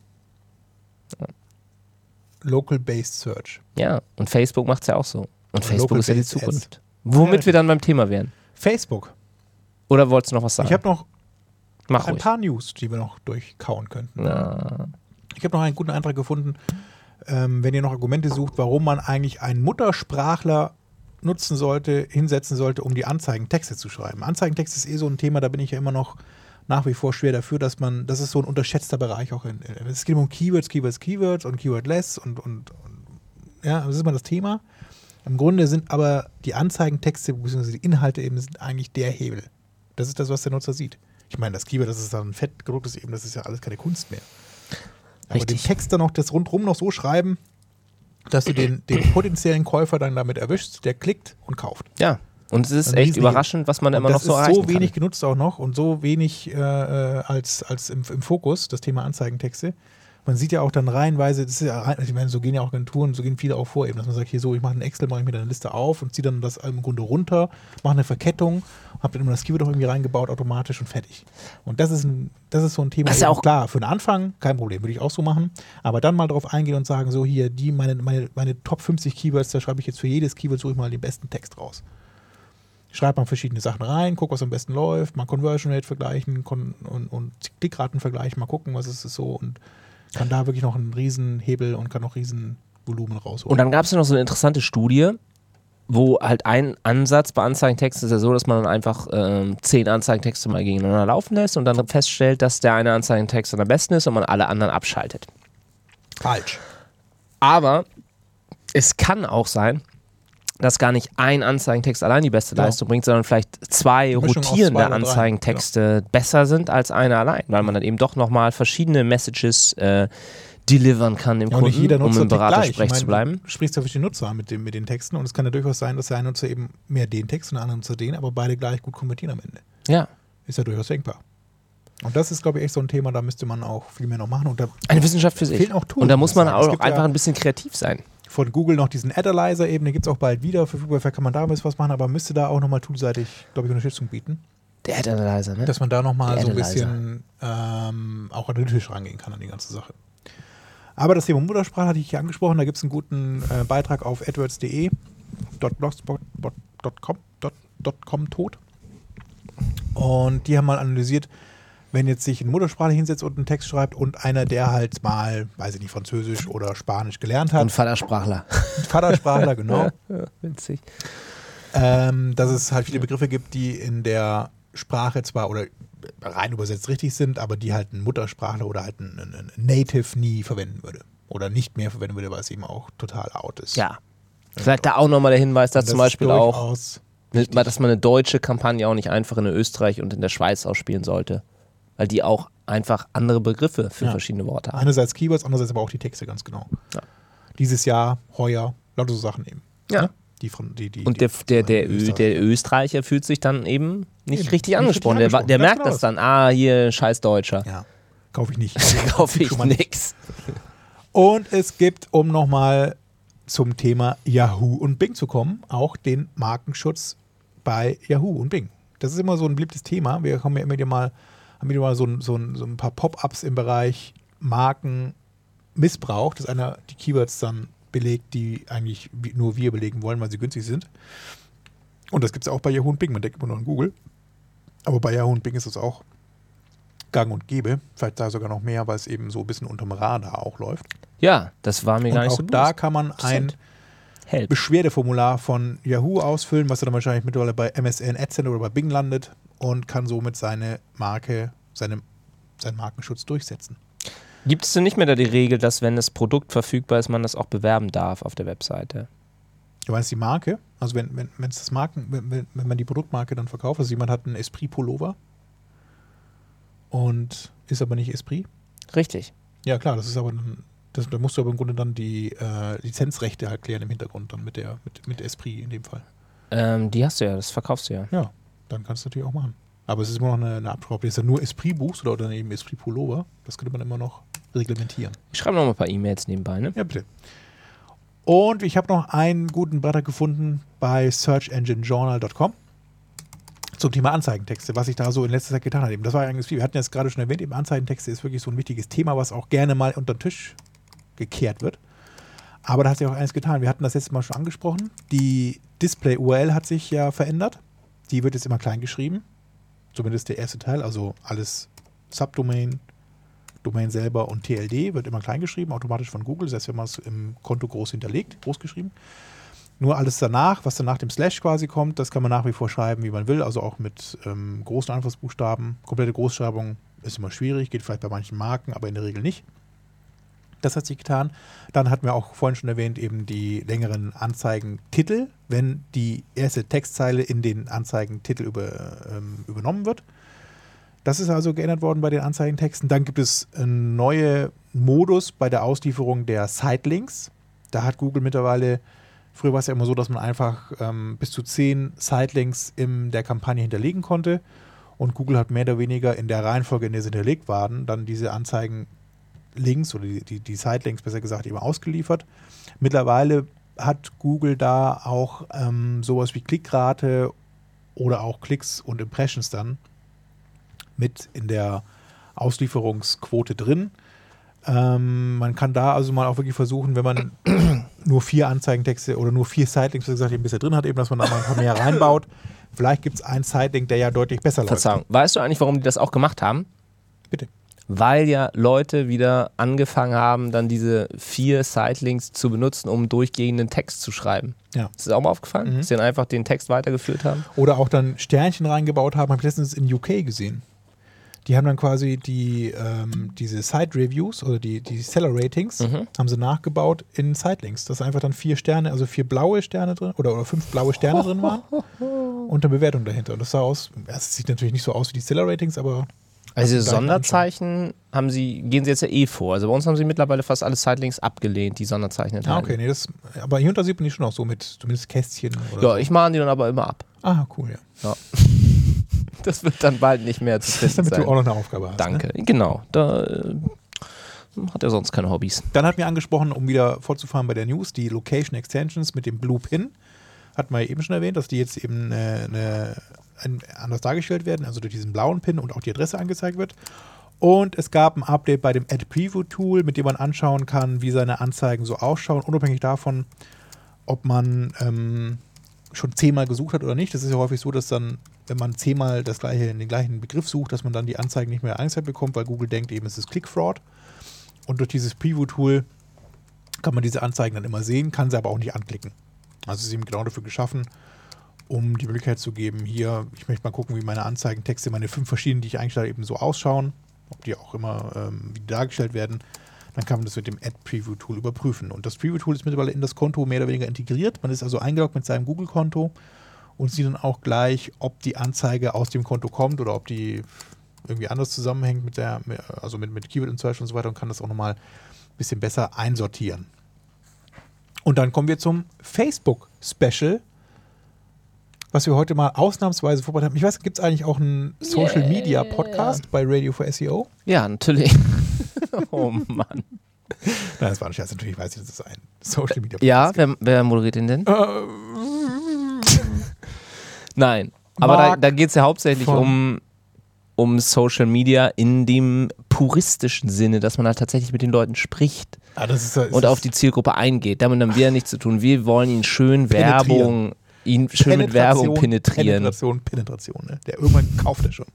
B: Local-Based Search.
A: Ja, und Facebook macht es ja auch so. Und Facebook ist ja die Zukunft. Womit
B: Ja,
A: wir dann beim Thema wären.
B: Facebook.
A: Oder wolltest du noch was sagen?
B: Ich habe noch
A: Mach
B: ein
A: ruhig.
B: paar News, die wir noch durchkauen könnten.
A: Na,
B: Ich habe noch einen guten Eintrag gefunden, ähm, wenn ihr noch Argumente sucht, warum man eigentlich einen Muttersprachler nutzen sollte, hinsetzen sollte, um die Anzeigentexte zu schreiben. Anzeigentext ist eh so ein Thema, da bin ich ja immer noch nach wie vor schwer dafür, dass man, das ist so ein unterschätzter Bereich auch. In, es geht um Keywords, Keywords, Keywords und Keywordless und, und, und ja, das ist immer das Thema. Im Grunde sind aber die Anzeigentexte bzw. die Inhalte eben sind eigentlich der Hebel. Das ist das, was der Nutzer sieht. Ich meine, das Keyword, das ist dann fett gedruckt ist eben, das ist ja alles keine Kunst mehr. Aber den
A: Richtig.
B: Text dann noch das rundrum noch so schreiben, dass du den, den potenziellen Käufer dann damit erwischst, der klickt und kauft.
A: ja. Und es ist echt überraschend, was man
B: Und
A: immer noch
B: das
A: so
B: ist
A: erreichen
B: so wenig
A: kann.
B: genutzt auch noch und so wenig äh, äh, als, als im, im Fokus, das Thema Anzeigentexte. Man sieht ja auch dann reihenweise, das ist ja, rein- ich meine, so gehen ja auch Agenturen, so gehen viele auch vor, eben, dass man sagt, hier so, ich mache ein Excel, mache ich mir dann eine Liste auf und ziehe dann das im Grunde runter, mache eine Verkettung, habe dann immer das Keyword auch irgendwie reingebaut, automatisch und fertig. Und das ist, ein, das ist so ein Thema,
A: Das ist ja auch-
B: klar, für den Anfang kein Problem, würde ich auch so machen, aber dann mal drauf eingehen und sagen, so hier, die, meine, meine, meine Top 50 Keywords, da schreibe ich jetzt für jedes Keyword, suche ich mal den besten Text raus schreibt man verschiedene Sachen rein, guckt, was am besten läuft, mal Conversion Rate vergleichen und, und Klickraten vergleichen, mal gucken, was ist es so und kann da wirklich noch einen riesen Hebel und kann noch riesen Volumen rausholen.
A: Und dann gab es ja noch so eine interessante Studie, wo halt ein Ansatz bei Anzeigentexten ist ja so, dass man dann einfach ähm, zehn Anzeigentexte mal gegeneinander laufen lässt und dann feststellt, dass der eine Anzeigentext dann am besten ist und man alle anderen abschaltet.
B: falsch.
A: Aber es kann auch sein, dass gar nicht ein Anzeigentext allein die beste
B: Ja.
A: Leistung bringt, sondern vielleicht zwei rotierende
B: zwei.
A: Anzeigentexte besser sind als einer allein, weil man dann eben doch nochmal verschiedene Messages äh, delivern kann dem
B: Ja,
A: Kunden, um im. Beratersprech zu bleiben.
B: Du sprichst ja verschiedene Nutzer an mit, dem, mit den Texten und es kann ja durchaus sein, dass der eine Nutzer eben mehr den Text und der andere Nutzer den, aber beide gleich gut konvertieren am Ende.
A: Ja.
B: Ist ja durchaus denkbar. Und das ist, glaube ich, echt so ein Thema, da müsste man auch viel mehr noch machen. Und da
A: Eine Wissenschaft für sich.
B: fehlen auch Tools.
A: Und da muss man auch einfach
B: ja,
A: ein bisschen kreativ sein.
B: Von Google noch diesen Adalizer eben, den gibt es auch bald wieder. Verfügbar, vielleicht kann man da ein bisschen was machen, aber müsste da auch nochmal toolseitig, glaube ich, Unterstützung bieten,
A: Der Ad Analyzer, ne?
B: dass man da nochmal so ein bisschen ähm, auch analytisch rangehen kann an die ganze Sache. Aber das Thema Muttersprache hatte ich hier angesprochen, da gibt es einen guten äh, Beitrag auf adwords.de .blogspot.com .com tot. Und die haben mal analysiert, wenn jetzt sich ein Muttersprache hinsetzt und einen Text schreibt und einer, der halt mal, weiß ich nicht, Französisch oder Spanisch gelernt hat,
A: Und Vatersprachler.
B: Vatersprachler, genau,
A: Witzig.
B: ähm, dass es halt viele Begriffe gibt, die in der Sprache zwar oder rein übersetzt richtig sind, aber die halt ein Muttersprachler oder halt ein, ein, ein Native nie verwenden würde. Oder nicht mehr verwenden würde, weil es eben auch total out ist.
A: Ja. Vielleicht da auch nochmal der Hinweis, dass
B: das
A: zum Beispiel auch, mit- dass man eine deutsche Kampagne auch nicht einfach in Österreich und in der Schweiz ausspielen sollte. Weil die auch einfach andere Begriffe für
B: Ja.
A: verschiedene Worte haben.
B: Einerseits Keywords, andererseits aber auch die Texte ganz genau.
A: Ja.
B: Dieses Jahr, heuer, lauter so Sachen eben.
A: Ja.
B: Ne? Die von, die, die,
A: Und der, der, der,
B: die
A: Ö, der Österreicher fühlt sich dann eben nicht
B: Eben,
A: richtig
B: nicht
A: angesprochen.
B: richtig
A: Der, der merkt
B: Ganz
A: das dann. Ah, hier, scheiß Deutscher.
B: Ja, kaufe ich nicht.
A: Kaufe ich nix.
B: Und es gibt, um nochmal zum Thema Yahoo und Bing zu kommen, auch den Markenschutz bei Yahoo und Bing. Das ist immer so ein beliebtes Thema. Wir haben ja immer wieder mal, haben wieder mal so, ein- so, so ein paar Pop-ups im Bereich Markenmissbrauch, dass einer die Keywords dann belegt, die eigentlich nur wir belegen wollen, weil sie günstig sind. Und das gibt es auch bei Yahoo und Bing. Man denkt immer nur an Google. Aber bei Yahoo und Bing ist es auch gang und gäbe. Vielleicht da sogar noch mehr, weil es eben so ein bisschen unterm Radar auch läuft.
A: Ja, das war mir
B: Und
A: gar nicht
B: auch
A: so
B: da
A: bewusst.
B: kann man ein.
A: Help.
B: Beschwerdeformular von Yahoo ausfüllen, was dann wahrscheinlich mittlerweile bei MSN AdSense oder bei Bing landet und kann somit seine Marke, seine, seinen Markenschutz durchsetzen.
A: Gibt es denn nicht mehr da die Regel, dass wenn das Produkt verfügbar ist, man das auch bewerben darf auf der Webseite?
B: Du meinst die Marke? Also wenn, wenn, wenn's das Marken, wenn, wenn, man die Produktmarke dann verkauft, also jemand hat einen Esprit Pullover und ist aber nicht Esprit.
A: Richtig.
B: Ja klar, das ist aber dann, das, da musst du aber im Grunde dann die äh, Lizenzrechte halt klären im Hintergrund dann mit der, mit, mit Esprit in dem Fall.
A: Ähm, die hast du ja, das verkaufst du ja.
B: Ja, dann kannst du natürlich auch machen. Aber es ist immer noch eine, eine Absprache, ob du nur Esprit buchst oder dann eben Esprit Pullover. Das könnte man immer noch reglementieren.
A: Ich schreibe noch mal ein paar E-Mails nebenbei, ne?
B: Ja, bitte. Und ich habe noch einen guten Beitrag gefunden bei searchenginejournal.com zum Thema Anzeigentexte, was sich da so in letzter Zeit getan hat. Eben, das war eigentlich viel. Wir hatten jetzt gerade schon erwähnt, eben Anzeigentexte ist wirklich so ein wichtiges Thema, was auch gerne mal unter den Tisch gekehrt wird. Aber da hat sich auch eines getan. Wir hatten das letzte Mal schon angesprochen. Die Display-URL hat sich ja verändert. Die wird jetzt immer klein geschrieben. Zumindest der erste Teil, also alles Subdomain, Domain selber und TLD wird immer klein geschrieben, automatisch von Google. Heißt, wenn man es im Konto groß hinterlegt, groß geschrieben. Nur alles danach, was dann nach dem Slash quasi kommt, das kann man nach wie vor schreiben, wie man will. Also auch mit ähm, großen Anfangsbuchstaben. Komplette Großschreibung ist immer schwierig, geht vielleicht bei manchen Marken, aber in der Regel nicht. Das hat sich getan. Dann hatten wir auch vorhin schon erwähnt, eben die längeren Anzeigentitel, wenn die erste Textzeile in den Anzeigentitel über, ähm, übernommen wird. Das ist also geändert worden bei den Anzeigentexten. Dann gibt es einen neuen Modus bei der Auslieferung der Sitelinks. Da hat Google mittlerweile, früher war es ja immer so, dass man einfach ähm, bis zu zehn Sitelinks in der Kampagne hinterlegen konnte. Und Google hat mehr oder weniger in der Reihenfolge, in der sie hinterlegt waren, dann diese Anzeigenlinks oder die, die, die Sitelinks besser gesagt eben ausgeliefert. Mittlerweile hat Google da auch ähm, sowas wie Klickrate oder auch Klicks und Impressions dann mit in der Auslieferungsquote drin. Ähm, man kann da also mal auch wirklich versuchen, wenn man nur vier Anzeigentexte oder nur vier Sitelinks, wie gesagt, eben bisher drin hat, eben, dass man da mal ein paar mehr reinbaut. Vielleicht gibt es einen Sitelink, der ja deutlich besser läuft.
A: Verzeihung. Weißt du eigentlich, warum die das auch gemacht haben?
B: Bitte.
A: Weil ja Leute wieder angefangen haben, dann diese vier Sitelinks zu benutzen, um durchgehenden Text zu schreiben.
B: Ja.
A: Ist das auch mal aufgefallen?
B: Mhm.
A: Dass sie dann einfach den Text weitergeführt haben?
B: Oder auch dann Sternchen reingebaut haben, habe ich letztens in UK gesehen. Die haben dann quasi die, ähm, diese Site-Reviews oder die, die Seller-Ratings
A: Mhm.
B: haben sie nachgebaut in Sitelinks. Dass einfach dann vier Sterne, also vier blaue Sterne drin oder, oder fünf blaue Sterne drin waren und eine Bewertung dahinter. Und das sah aus, es sieht natürlich nicht so aus wie die Seller-Ratings, aber
A: Also
B: gleich
A: Sonderzeichen haben sie, gehen sie jetzt ja eh vor. Also bei uns haben sie mittlerweile fast alle Sitelinks abgelehnt, die Sonderzeichen
B: ah,
A: enthalten.
B: okay, nee, das, aber hier unter sieht man die schon auch so mit zumindest Kästchen
A: Ja,
B: so.
A: ich mahne die dann aber immer ab.
B: Ah, cool, ja.
A: Das wird dann bald nicht mehr zu
B: Das ist,
A: finden
B: damit
A: sein.
B: du auch noch eine Aufgabe hast. Ne?
A: Danke. Genau. Da äh, hat er sonst keine Hobbys.
B: Dann hat mir angesprochen, um wieder fortzufahren bei der News, die Location Extensions mit dem Blue Pin. Hat man ja eben schon erwähnt, dass die jetzt eben äh, eine, ein, anders dargestellt werden, also durch diesen blauen Pin und auch die Adresse angezeigt wird. Und es gab ein Update bei dem Ad Preview Tool, mit dem man anschauen kann, wie seine Anzeigen so ausschauen, unabhängig davon, ob man ähm, schon zehnmal gesucht hat oder nicht. Das ist ja häufig so, dass dann, wenn man zehnmal das gleiche, den gleichen Begriff sucht, dass man dann die Anzeigen nicht mehr angezeigt bekommt, weil Google denkt eben, es ist Click Fraud. Und durch dieses Preview-Tool kann man diese Anzeigen dann immer sehen, kann sie aber auch nicht anklicken. Also ist eben genau dafür geschaffen, um die Möglichkeit zu geben, hier, ich möchte mal gucken, wie meine Anzeigentexte, meine fünf verschiedenen, die ich eingestellt habe, eben so ausschauen, ob die auch immer ähm, dargestellt werden. Dann kann man das mit dem Ad-Preview-Tool überprüfen. Und das Preview-Tool ist mittlerweile in das Konto mehr oder weniger integriert. Man ist also eingeloggt mit seinem Google-Konto und sieht dann auch gleich, ob die Anzeige aus dem Konto kommt oder ob die irgendwie anders zusammenhängt mit der, also mit, mit Keyword Insertion und so weiter und kann das auch nochmal ein bisschen besser einsortieren. Und dann kommen wir zum Facebook Special, was wir heute mal ausnahmsweise vorbereitet haben. Ich weiß, gibt es eigentlich auch einen Social
A: Yeah.
B: Media Podcast bei Radio for SEO?
A: Ja, natürlich. oh Mann.
B: Nein, das war ein Scherz. Natürlich weiß ich, dass es ein Social Media Podcast
A: Ja, wer, wer moderiert den denn?
B: Äh,
A: Nein. Aber da,
B: Mark
A: da geht es ja hauptsächlich um, um Social Media in dem puristischen Sinne, dass man halt tatsächlich mit den Leuten spricht
B: ah, das ist,
A: und auf die Zielgruppe eingeht. Damit haben wir ja nichts zu tun. Wir wollen ihn schön. Werbung, ihn schön mit Werbung penetrieren.
B: Penetration, Penetration. Ne? Der irgendwann kauft er schon.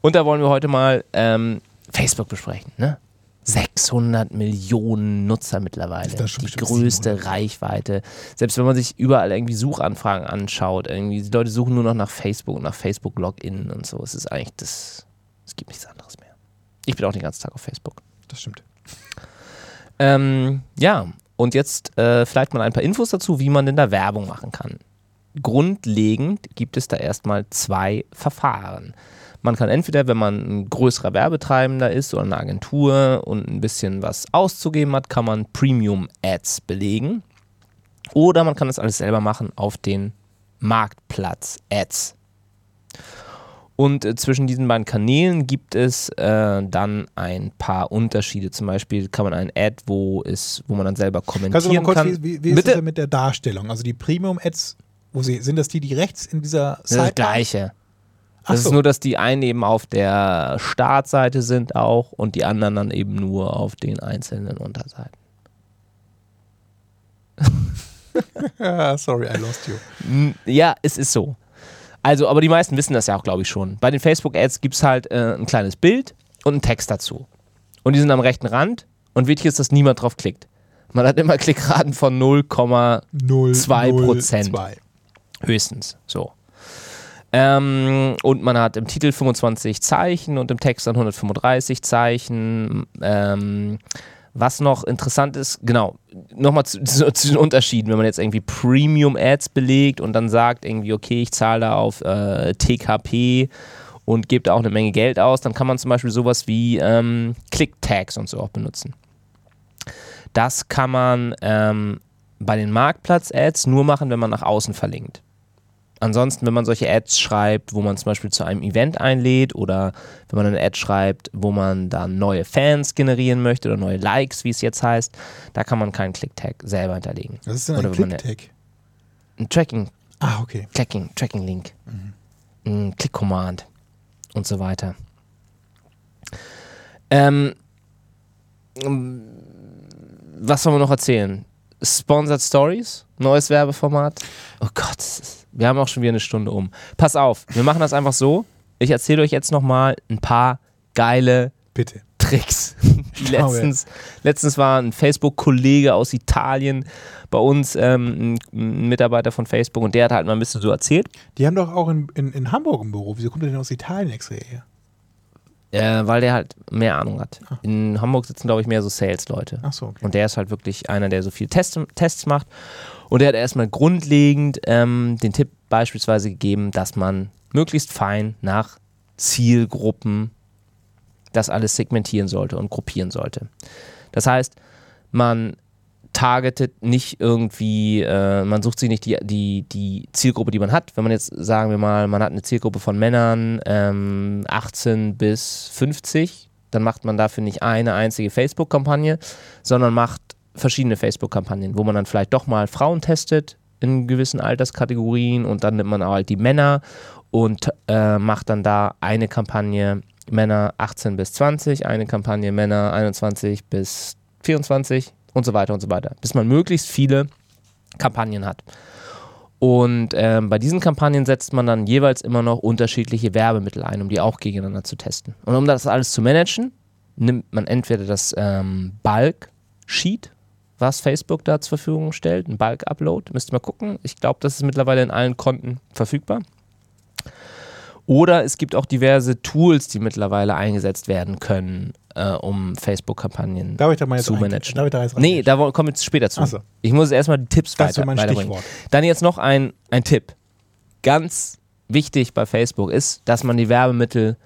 A: Und da wollen wir heute mal ähm, Facebook besprechen. Ne? 600 Millionen Nutzer mittlerweile.
B: Ist das schon
A: Die größte
B: 700?
A: Reichweite. Selbst wenn man sich überall irgendwie Suchanfragen anschaut, irgendwie, die Leute suchen nur noch nach Facebook und nach Facebook-Login und so. Es ist eigentlich das, es gibt nichts anderes mehr. Ich bin auch den ganzen Tag auf Facebook.
B: Das stimmt.
A: Ähm, ja, und jetzt äh, vielleicht mal ein paar Infos dazu, wie man denn da Werbung machen kann. Grundlegend gibt es da erstmal zwei Verfahren. Man kann entweder, wenn man ein größerer Werbetreibender ist oder eine Agentur und ein bisschen was auszugeben hat, kann man Premium-Ads belegen. Oder man kann das alles selber machen auf den Marktplatz-Ads. Und äh, zwischen diesen beiden Kanälen gibt es äh, dann ein paar Unterschiede. Zum Beispiel kann man ein Ad, wo, es, wo man dann selber
B: Kannst du
A: kommentieren
B: mal kurz,
A: kann.
B: wie, wie, wie ist das mit der Darstellung? Also die Premium-Ads, wo sie, sind das die, die rechts in dieser
A: Das ist das
B: Seite?
A: Gleiche.
B: Ach
A: Das
B: so.
A: ist nur, dass die einen eben auf der Startseite sind auch und die anderen dann eben nur auf den einzelnen Unterseiten.
B: Ah, sorry, I lost you.
A: Ja, es ist so. Also, aber die meisten wissen das ja auch, glaube ich, schon. Bei den Facebook-Ads gibt es halt äh, ein kleines Bild und einen Text dazu. Und die sind am rechten Rand und wichtig ist, dass niemand drauf klickt. Man hat immer Klickraten von 0,2
B: 0,
A: Zwei
B: 0,
A: Prozent. höchstens. So. Ähm, und man hat im Titel 25 Zeichen und im Text dann 135 Zeichen. Ähm, was noch interessant ist, genau, nochmal zu, zu, zu den Unterschieden, wenn man jetzt irgendwie Premium-Ads belegt und dann sagt irgendwie, okay, ich zahle da auf äh, TKP und gebe da auch eine Menge Geld aus, dann kann man zum Beispiel sowas wie ähm, Click-Tags und so auch benutzen. Das kann man ähm, bei den Marktplatz-Ads nur machen, wenn man nach außen verlinkt. Ansonsten, wenn man solche Ads schreibt, wo man zum Beispiel zu einem Event einlädt oder wenn man eine Ad schreibt, wo man dann neue Fans generieren möchte oder neue Likes, wie es jetzt heißt, da kann man keinen Click-Tag selber hinterlegen.
B: Was ist denn
A: Oder
B: ein Click-Tag?
A: Ein Tracking,
B: Ah, okay.
A: Tracking, Tracking-Link, ein Click-Command und so weiter. Ähm, ähm, was sollen wir noch erzählen? Sponsored Stories, neues Werbeformat. Oh Gott, es ist- wir haben auch schon wieder eine Stunde um. Pass auf, wir machen das einfach so. Ich erzähle euch jetzt nochmal ein paar geile
B: Bitte.
A: Tricks. Letztens, letztens war ein Facebook-Kollege aus Italien bei uns, ähm, ein, Mitarbeiter von Facebook, und der hat halt mal ein bisschen so erzählt,
B: Die haben doch auch in, in, in Hamburg ein Büro. Wieso kommt der denn aus Italien extra her?
A: äh, weil der halt mehr Ahnung hat.
B: Ah.
A: In Hamburg sitzen, glaube ich, mehr so Sales-Leute.
B: Ach so, okay.
A: Und der ist halt wirklich einer, der so viel Test, Tests macht. Und der hat erstmal grundlegend ähm, den Tipp beispielsweise gegeben, dass man möglichst fein nach Zielgruppen das alles segmentieren sollte und gruppieren sollte. Das heißt, man targetet nicht irgendwie, äh, man sucht sich nicht die, die, die Zielgruppe, die man hat. Wenn man jetzt, sagen wir mal, man hat eine Zielgruppe von Männern ähm, 18 bis 50, dann macht man dafür nicht eine einzige Facebook-Kampagne, sondern macht verschiedene Facebook-Kampagnen, wo man dann vielleicht doch mal Frauen testet in gewissen Alterskategorien und dann nimmt man auch halt die Männer und äh, macht dann da eine Kampagne Männer 18 bis 20, eine Kampagne Männer 21 bis 24 und so weiter und so weiter, bis man möglichst viele Kampagnen hat. Und ähm, bei diesen Kampagnen setzt man dann jeweils immer noch unterschiedliche Werbemittel ein, um die auch gegeneinander zu testen. Und um das alles zu managen, nimmt man entweder das ähm, Bulk-Sheet, was Facebook da zur Verfügung stellt, ein Bulk-Upload, müsst ihr mal gucken. Ich glaube, das ist mittlerweile in allen Konten verfügbar. Oder es gibt auch diverse Tools, die mittlerweile eingesetzt werden können, äh, um Facebook-Kampagnen
B: Darf ich da mal jetzt
A: zu managen.
B: Darf ich da jetzt
A: Nee, da kommen wir jetzt später zu.
B: So.
A: Ich muss erstmal die Tipps
B: Das
A: weiter,
B: mein
A: weiterbringen.
B: Stichwort.
A: Dann jetzt noch ein, ein Tipp. Ganz wichtig bei Facebook ist, dass man die Werbemittel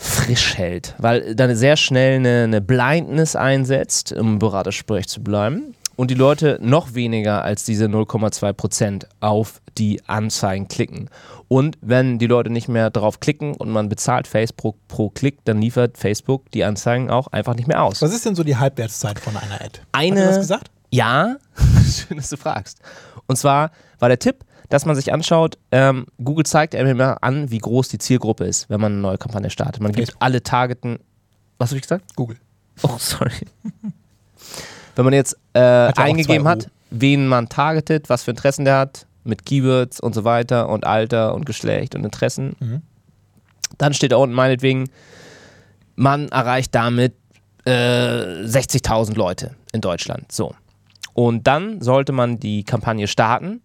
A: frisch hält, weil dann sehr schnell eine, eine Blindness einsetzt, um im Beratergespräch zu bleiben. und die Leute noch weniger als diese 0,2 Prozent auf die Anzeigen klicken. Und wenn die Leute nicht mehr drauf klicken und man bezahlt Facebook pro Klick, dann liefert Facebook die Anzeigen auch einfach nicht mehr aus.
B: Was ist denn so die Halbwertszeit von einer Ad?
A: Eine,
B: Hat er das gesagt?
A: Ja, schön, dass du fragst. Und zwar war der Tipp, dass man sich anschaut, ähm, Google zeigt einem immer an, wie groß die Zielgruppe ist, wenn man eine neue Kampagne startet. Man gibt alle Targeten. Was habe ich gesagt?
B: Google.
A: Oh, sorry. Wenn man jetzt äh,
B: Hat ja
A: eingegeben hat, wen man targetet, was für Interessen der hat, mit Keywords und so weiter und Alter und Geschlecht und Interessen,
B: Mhm.
A: dann steht da unten meinetwegen, man erreicht damit äh, 60.000 Leute in Deutschland. So. Und dann sollte man die Kampagne starten.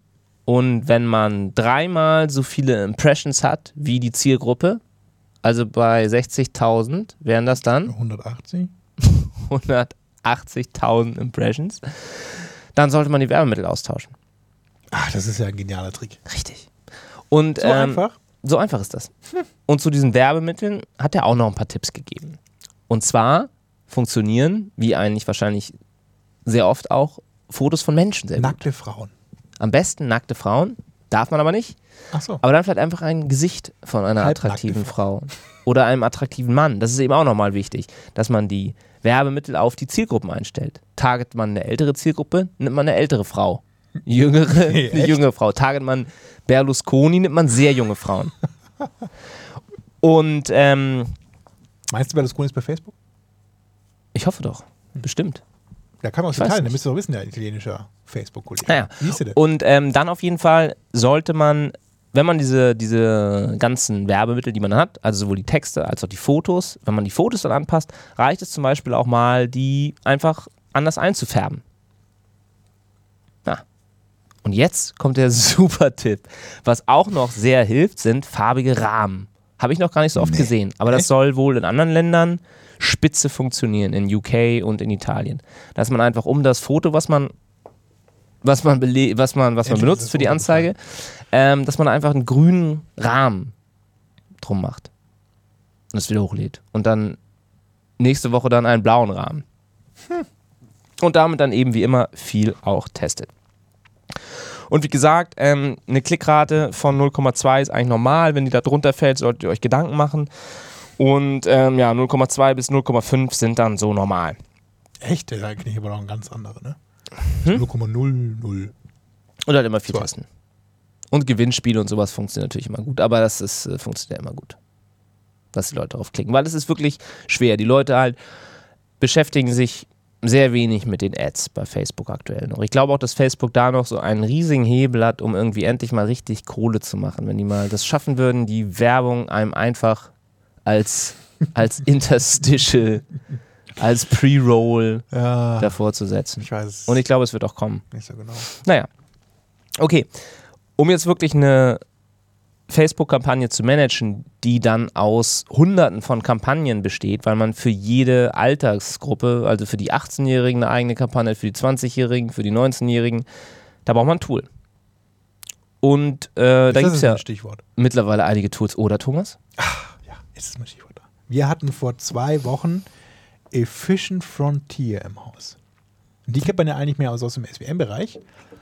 A: Und wenn man dreimal so viele Impressions hat wie die Zielgruppe, also bei 60.000 wären das dann
B: 180?
A: 180.000 Impressions, dann sollte man die Werbemittel austauschen.
B: Ach, das ist ja ein genialer Trick.
A: Richtig. Und
B: So
A: ähm,
B: einfach?
A: so einfach ist das. Und zu diesen Werbemitteln hat er auch noch ein paar Tipps gegeben. Und zwar funktionieren, wie eigentlich wahrscheinlich sehr oft auch, Fotos von Menschen gut.
B: Nackte Frauen.
A: Am besten nackte Frauen, darf man aber nicht.
B: Ach so.
A: Aber dann vielleicht einfach ein Gesicht von einer attraktiven Frau. Oder einem attraktiven Mann. Das ist eben auch nochmal wichtig, dass man die Werbemittel auf die Zielgruppen einstellt. Target man eine ältere Zielgruppe, nimmt man eine ältere Frau. Jüngere,
B: Nee,
A: eine jüngere Frau. Target man Berlusconi, nimmt man sehr junge Frauen. Und ähm,
B: Meinst du, Berlusconi ist bei Facebook?
A: ich hoffe doch, bestimmt.
B: Da kann man aus Italien, da müsst ihr doch wissen, der italienischer Facebook-Kollege.
A: Naja.
B: Wie hieß der denn?
A: Und ähm, dann auf jeden Fall sollte man, wenn man diese, diese ganzen Werbemittel, die man hat, also sowohl die Texte als auch die Fotos, wenn man die Fotos dann anpasst, reicht es zum Beispiel auch mal, die einfach anders einzufärben. Na. Und jetzt kommt der super Tipp. Was auch noch sehr hilft, sind farbige Rahmen. Habe ich noch gar nicht so oft
B: Nee.
A: gesehen. Aber das soll wohl in anderen Ländern spitze funktionieren, in UK und in Italien. Dass man einfach um das Foto, was man was man, was man, was man benutzt für die Anzeige, ähm, dass man einfach einen grünen Rahmen drum macht und es wieder hochlädt. Und dann nächste Woche dann einen blauen Rahmen. Und damit dann eben wie immer viel auch testet. Und wie gesagt, ähm, eine Klickrate von 0,2 ist eigentlich normal. Wenn die da drunter fällt, solltet ihr euch Gedanken machen. Und ähm, ja, 0,2 bis 0,5 sind dann so normal.
B: Echt? Da kenne ich aber noch ein ganz andere, ne?
A: Hm?
B: 0,00.
A: Und halt immer viel testen. Und Gewinnspiele und sowas funktioniert natürlich immer gut, aber das ist, äh, funktioniert immer gut. Dass die Leute darauf klicken, weil es ist wirklich schwer. Die Leute halt beschäftigen sich sehr wenig mit den Ads bei Facebook aktuell noch. Ich glaube auch, dass Facebook da noch so einen riesigen Hebel hat, um irgendwie endlich mal richtig Kohle zu machen. Wenn die mal das schaffen würden, die Werbung einem einfach als, als Interstitial, als Pre-Roll
B: Ja,
A: davor zu setzen.
B: ich weiß es
A: Und ich glaube, es wird auch kommen.
B: nicht so genau.
A: Naja. Okay. Um jetzt wirklich eine Facebook-Kampagne zu managen, die dann aus hunderten von Kampagnen besteht, weil man für jede Altersgruppe, also für die 18-Jährigen eine eigene Kampagne, für die 20-Jährigen, für die 19-Jährigen, da braucht man ein Tool. Und äh, da gibt es ja
B: Stichwort.
A: mittlerweile einige Tools. Oder, Thomas?
B: Ja, ist mein Stichwort da. Wir hatten vor zwei Wochen Efficient Frontier im Haus. Die kennt man ja eigentlich mehr aus, aus dem SWM-Bereich,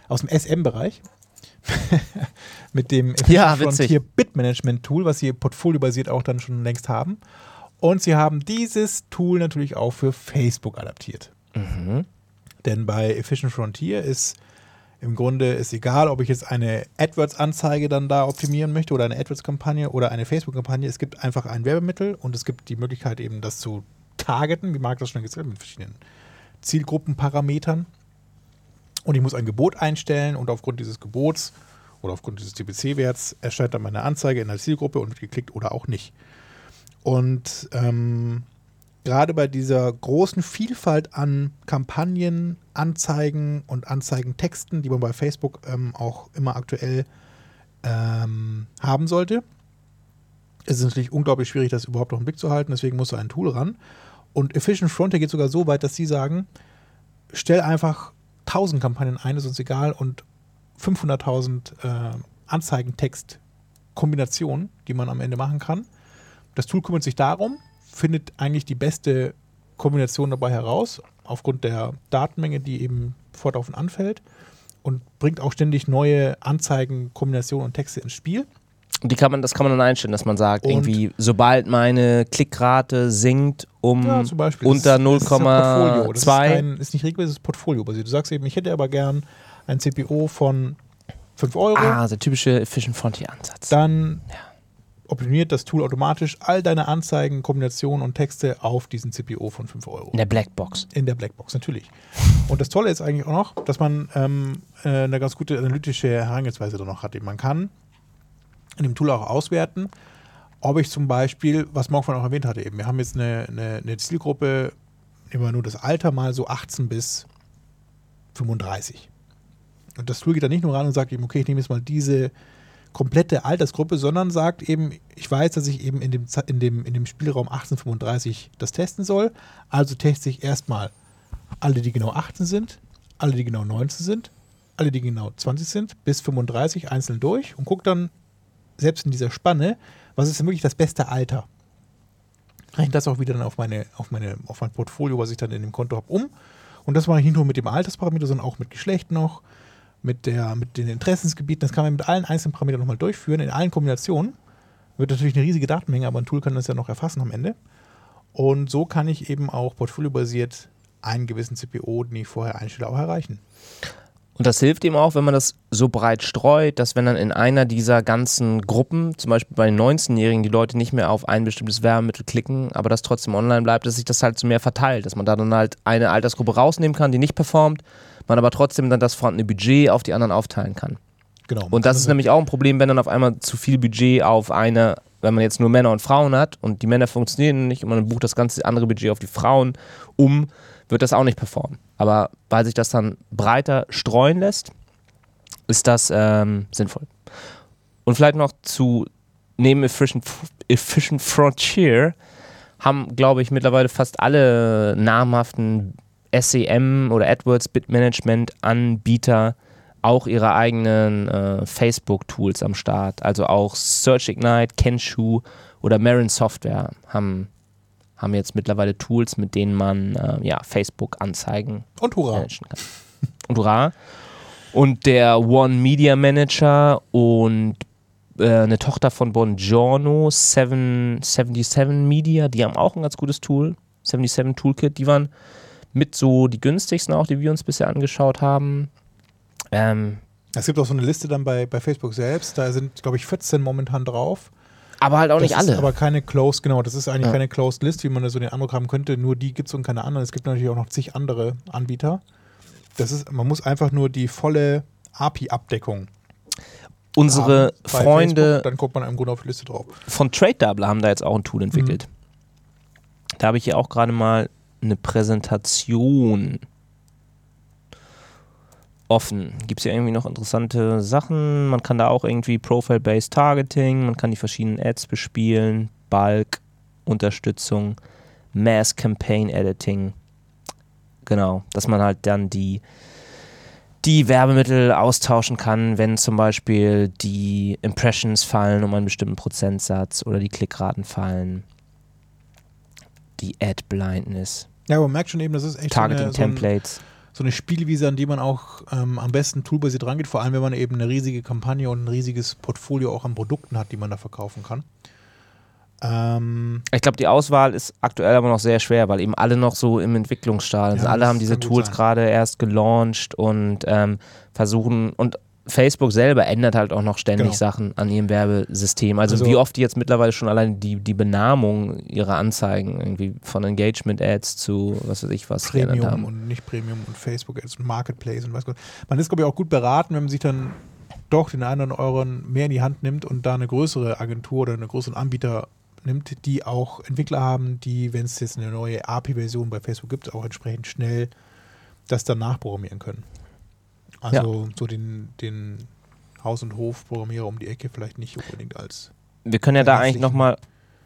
B: aus dem SM-Bereich. Mit dem Efficient
A: Ja.
B: Frontier Bitmanagement-Tool, was sie portfoliobasiert auch dann schon längst haben. Und sie haben dieses Tool natürlich auch für Facebook adaptiert.
A: Mhm.
B: Denn bei Efficient Frontier ist im Grunde ist egal, ob ich jetzt eine AdWords-Anzeige dann da optimieren möchte oder eine AdWords-Kampagne oder eine Facebook-Kampagne. Es gibt einfach ein Werbemittel und es gibt die Möglichkeit eben das zu targeten, wie Marc das schon gesagt hat, mit verschiedenen Zielgruppenparametern. Und ich muss ein Gebot einstellen und aufgrund dieses Gebots oder aufgrund dieses TPC-Werts erscheint dann meine Anzeige in der Zielgruppe und wird geklickt oder auch nicht. Und ähm, gerade bei dieser großen Vielfalt an Kampagnen, Anzeigen und Anzeigentexten, die man bei Facebook ähm, auch immer aktuell ähm, haben sollte, ist es natürlich unglaublich schwierig, das überhaupt noch im Blick zu halten. Deswegen muss da ein Tool ran. Und Efficient Frontier geht sogar so weit, dass sie sagen, stell einfach 1000 Kampagnen ein, ist uns egal, und 500.000 äh, Anzeigentext-Kombinationen, die man am Ende machen kann. Das Tool kümmert sich darum, findet eigentlich die beste Kombination dabei heraus aufgrund der Datenmenge, die eben fortlaufend anfällt und bringt auch ständig neue Anzeigen, Kombinationen und Texte ins Spiel.
A: Und die kann man, das kann man dann einstellen, dass man sagt,
B: Und-
A: irgendwie, sobald meine Klickrate sinkt um
B: Ja, zum Beispiel.
A: unter
B: Das ist- das ist ist,
A: 0,2.
B: nicht regelmäßig, das ist Portfolio-basiert. Du sagst eben, ich hätte aber gern ein CPO von 5 Euro.
A: Ah, der typische Efficient Frontier-Ansatz.
B: Dann optimiert das Tool automatisch all deine Anzeigen, Kombinationen und Texte auf diesen CPO von 5 Euro.
A: In der Blackbox.
B: In der Blackbox, natürlich. Und das Tolle ist eigentlich auch noch, dass man ähm, äh, eine ganz gute analytische Herangehensweise da noch hat. Man kann in dem Tool auch auswerten, ob ich zum Beispiel, was Morgan auch erwähnt hatte, eben, wir haben jetzt eine, eine, eine Zielgruppe, nehmen wir nur das Alter mal so 18 bis 35. Und das Tool geht da nicht nur ran und sagt eben, okay, ich nehme jetzt mal diese komplette Altersgruppe, sondern sagt eben, ich weiß, dass ich eben in dem, in dem, in dem Spielraum 1835 das testen soll. Also teste ich erstmal alle, die genau 18 sind, alle, die genau 19 sind, alle, die genau 20 sind, bis 35 einzeln durch und gucke dann selbst in dieser Spanne, was ist denn wirklich das beste Alter. Rechne das auch wieder dann auf, meine, auf, meine, auf mein Portfolio, was ich dann in dem Konto habe, um. Und das mache ich nicht nur mit dem Altersparameter, sondern auch mit Geschlecht noch, mit, der, mit den Interessensgebieten. Das kann man mit allen einzelnen Parametern nochmal durchführen, in allen Kombinationen. Wird natürlich eine riesige Datenmenge, aber ein Tool kann das ja noch erfassen am Ende. Und so kann ich eben auch portfoliobasiert einen gewissen CPO, den ich vorher einstelle, auch erreichen.
A: Und das hilft eben auch, wenn man das so breit streut, dass wenn dann in einer dieser ganzen Gruppen, zum Beispiel bei den 19-Jährigen, die Leute nicht mehr auf ein bestimmtes Werbemittel klicken, aber das trotzdem online bleibt, dass sich das halt so mehr verteilt, dass man da dann halt eine Altersgruppe rausnehmen kann, die nicht performt, man aber trotzdem dann das vorhandene Budget auf die anderen aufteilen kann.
B: Genau.
A: Und das ist nämlich auch ein Problem, wenn dann auf einmal zu viel Budget auf eine, wenn man jetzt nur Männer und Frauen hat und die Männer funktionieren nicht und man bucht das ganze andere Budget auf die Frauen um, wird das auch nicht performen. Aber weil sich das dann breiter streuen lässt, ist das ähm, sinnvoll. Und vielleicht noch zu neben Efficient, Efficient Frontier haben, glaube ich, mittlerweile fast alle namhaften SEM oder AdWords Bid Management Anbieter auch ihre eigenen äh, Facebook-Tools am Start. Also auch Search Ignite, Kenshu oder Marin Software haben, haben jetzt mittlerweile Tools, mit denen man äh, ja, Facebook-Anzeigen managen kann. Und hurra. Und der One Media Manager und äh, eine Tochter von Bongiorno, 7, 77 Media, die haben auch ein ganz gutes Tool. 77 Toolkit, die waren mit so die günstigsten auch, die wir uns bisher angeschaut haben. Ähm,
B: Es gibt auch so eine Liste dann bei, bei Facebook selbst. Da sind, glaube ich, 14 momentan drauf.
A: Aber halt auch
B: das
A: nicht
B: ist
A: alle.
B: aber keine Closed, genau, das ist eigentlich
A: Ja.
B: keine Closed List, wie man da so den Eindruck haben könnte. Nur die gibt es und keine anderen. Es gibt natürlich auch noch zig andere Anbieter. Das ist, man muss einfach nur die volle API-Abdeckung
A: Unsere
B: haben
A: Freunde
B: Facebook, dann kommt man im Grunde auf die Liste drauf.
A: von Trade Double haben da jetzt auch ein Tool entwickelt. Da habe ich hier auch gerade mal eine Präsentation offen. Gibt es hier irgendwie noch interessante Sachen? Man kann da auch irgendwie Profile-Based Targeting, man kann die verschiedenen Ads bespielen, Bulk, Unterstützung, Mass Campaign Editing. Genau, dass man halt dann die die Werbemittel austauschen kann, wenn zum Beispiel die Impressions fallen um einen bestimmten Prozentsatz oder die Klickraten fallen. Die Ad-Blindness,
B: Ja, aber man merkt schon eben, das ist echt so eine, so, ein,
A: Targeting-Templates.
B: So eine Spielwiese, an die man auch ähm, am besten toolbasiert rangeht, vor allem wenn man eben eine riesige Kampagne und ein riesiges Portfolio auch an Produkten hat, die man da verkaufen kann. Ähm,
A: Ich glaube, die Auswahl ist aktuell aber noch sehr schwer, weil eben alle noch so im Entwicklungsstadium sind.
B: Ja,
A: alle
B: das
A: haben diese Tools gerade erst gelauncht und ähm, versuchen und Facebook selber ändert halt auch noch ständig
B: Genau.
A: Sachen an ihrem Werbesystem. Also,
B: Also-
A: wie oft die jetzt mittlerweile schon allein die, die Benamung ihrer Anzeigen irgendwie von Engagement-Ads zu was weiß ich was
B: Premium
A: haben.
B: und nicht Premium und Facebook Ads und Marketplace und was Gott. Man ist, glaube ich, auch gut beraten, wenn man sich dann doch den einen oder anderen mehr in die Hand nimmt und da eine größere Agentur oder einen größeren Anbieter nimmt, die auch Entwickler haben, die, wenn es jetzt eine neue API-Version bei Facebook gibt, auch entsprechend schnell das dann nachprogrammieren können. Also so den, den Haus- und Hofprogrammierer um die Ecke vielleicht nicht unbedingt als
A: Wir können ja da eigentlich nochmal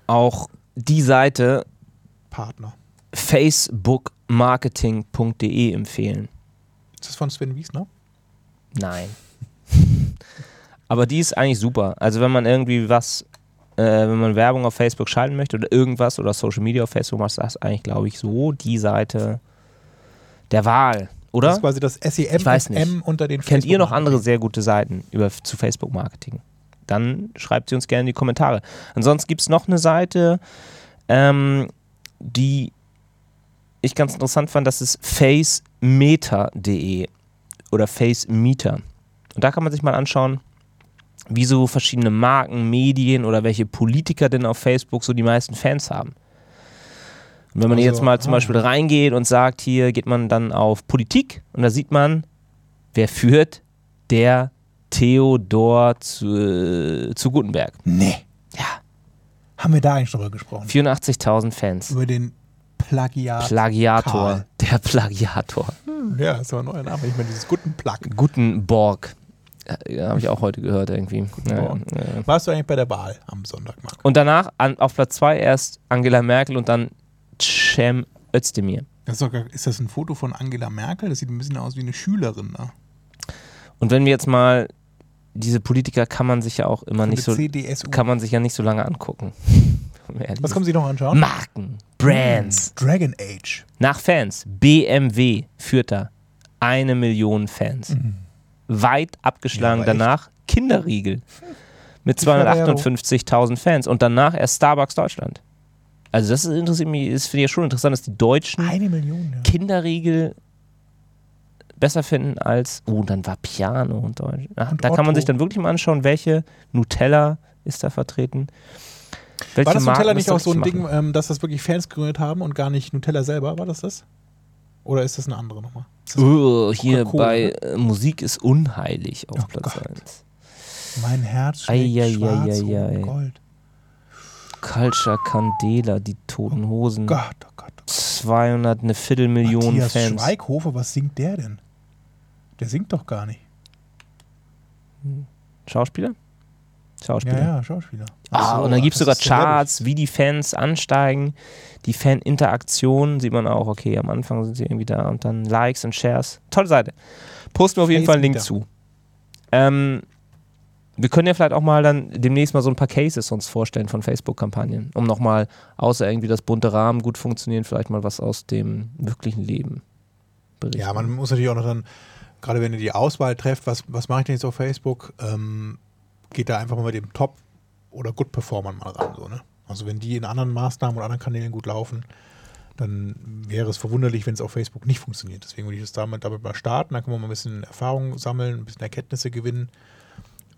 A: auch die Seite
B: Partner.
A: facebookmarketing.de empfehlen.
B: Ist das von Sven Wiesner?
A: Nein. Aber die ist eigentlich super. Also wenn man irgendwie was, äh, wenn man Werbung auf Facebook schalten möchte oder irgendwas oder Social Media auf Facebook macht, ist das eigentlich, glaube ich, so die Seite, der Wahl, oder?
B: Das ist quasi das SEM
A: Ich weiß nicht.
B: FM unter den
A: Kennt ihr noch andere sehr gute Seiten über, zu Facebook-Marketing? Dann schreibt sie uns gerne in die Kommentare. Ansonsten gibt es noch eine Seite, ähm, die ich ganz interessant fand, das ist facemeter.de oder facemeter. Und da kann man sich mal anschauen, wie so verschiedene Marken, Medien oder welche Politiker denn auf Facebook so die meisten Fans haben. Und wenn man
B: Also,
A: jetzt mal zum. Beispiel reingeht und sagt, hier geht man dann auf Politik und da sieht man, wer führt, der Theodor zu, zu Gutenberg.
B: Nee.
A: Ja,
B: Haben wir da eigentlich drüber gesprochen?
A: 84.000 Fans.
B: Über den Plagiat.
A: Plagiator,
B: Karl.
A: der Plagiator.
B: Hm, ja, ist aber ein neuer Name. Ich meine, dieses guten Plug.
A: Gutenborg. Ja, Habe ich auch heute gehört irgendwie. Ja, ja.
B: Warst du eigentlich bei der Wahl am Sonntag, Marc?
A: Und danach an, auf Platz 2 erst Angela Merkel und dann Cem Özdemir.
B: Das ist, gar, ist das ein Foto von Angela Merkel? Das sieht ein bisschen aus wie eine Schülerin. Ne?
A: Und wenn wir jetzt mal diese Politiker kann man sich ja auch immer
B: Von
A: nicht so
B: CDSU.
A: kann man sich ja nicht so lange angucken.
B: Was kommen Sie noch anschauen?
A: Marken, Brands.
B: Dragon Age.
A: Nach Fans. BMW führt da eine Million Fans. Weit abgeschlagen.
B: Ja, echt.
A: danach Kinderriegel mit
B: Ferrero.
A: 258.000 Fans und danach erst Starbucks Deutschland. Also das ist interessiert mich, ist finde ich schon interessant, dass die Deutschen
B: Million, ja.
A: Kinderriegel besser finden als, oh, dann war Piano und Deutsch. Ach,
B: Und
A: da kann man
B: Otto.
A: sich dann wirklich mal anschauen, welche Nutella ist da vertreten. Welche
B: War das
A: Marken
B: Nutella nicht auch so ein Ding, ähm, dass das wirklich Fans gegründet haben und gar nicht Nutella selber? War das das? Oder ist das eine andere das
A: Oh, hier bei
B: ne?
A: äh, Musik ist unheilig auf
B: Oh
A: Platz
B: Gott.
A: 1.
B: mein Herz schlägt
A: Ei, ei,
B: schwarz
A: ei, ei,
B: und. Gold.
A: Culture Candela, die Toten Hosen.
B: Gott, oh Gott. Oh
A: 200, eine Viertelmillion
B: Matthias
A: Fans.
B: Schweighofer, was singt der denn? Der singt doch gar nicht.
A: Schauspieler?
B: Ja,
A: Schauspieler.
B: ja, Schauspieler.
A: Ah,
B: Ach so,
A: und dann gibt es sogar. Charts, wie die Fans ansteigen. Die Fan-Interaktion sieht man auch, okay, am Anfang sind sie irgendwie da und dann Likes und Shares. Tolle Seite. Posten wir auf jeden Fall einen Link zu. Ähm, wir können ja vielleicht auch mal dann demnächst mal so ein paar Cases uns vorstellen von Facebook-Kampagnen, um nochmal, außer irgendwie das bunte Rahmen gut funktionieren, vielleicht mal was aus dem wirklichen Leben berichten.
B: Ja, man muss natürlich auch noch dann, gerade wenn ihr die Auswahl trefft, was, was mache ich denn jetzt auf Facebook, ähm, geht da einfach mal mit dem Top- oder Good-Performern mal ran. So, ne? Also wenn die in anderen Maßnahmen und anderen Kanälen gut laufen, dann wäre es verwunderlich, wenn es auf Facebook nicht funktioniert. Deswegen würde ich das damit, damit mal starten, dann kann man mal ein bisschen Erfahrung sammeln, ein bisschen Erkenntnisse gewinnen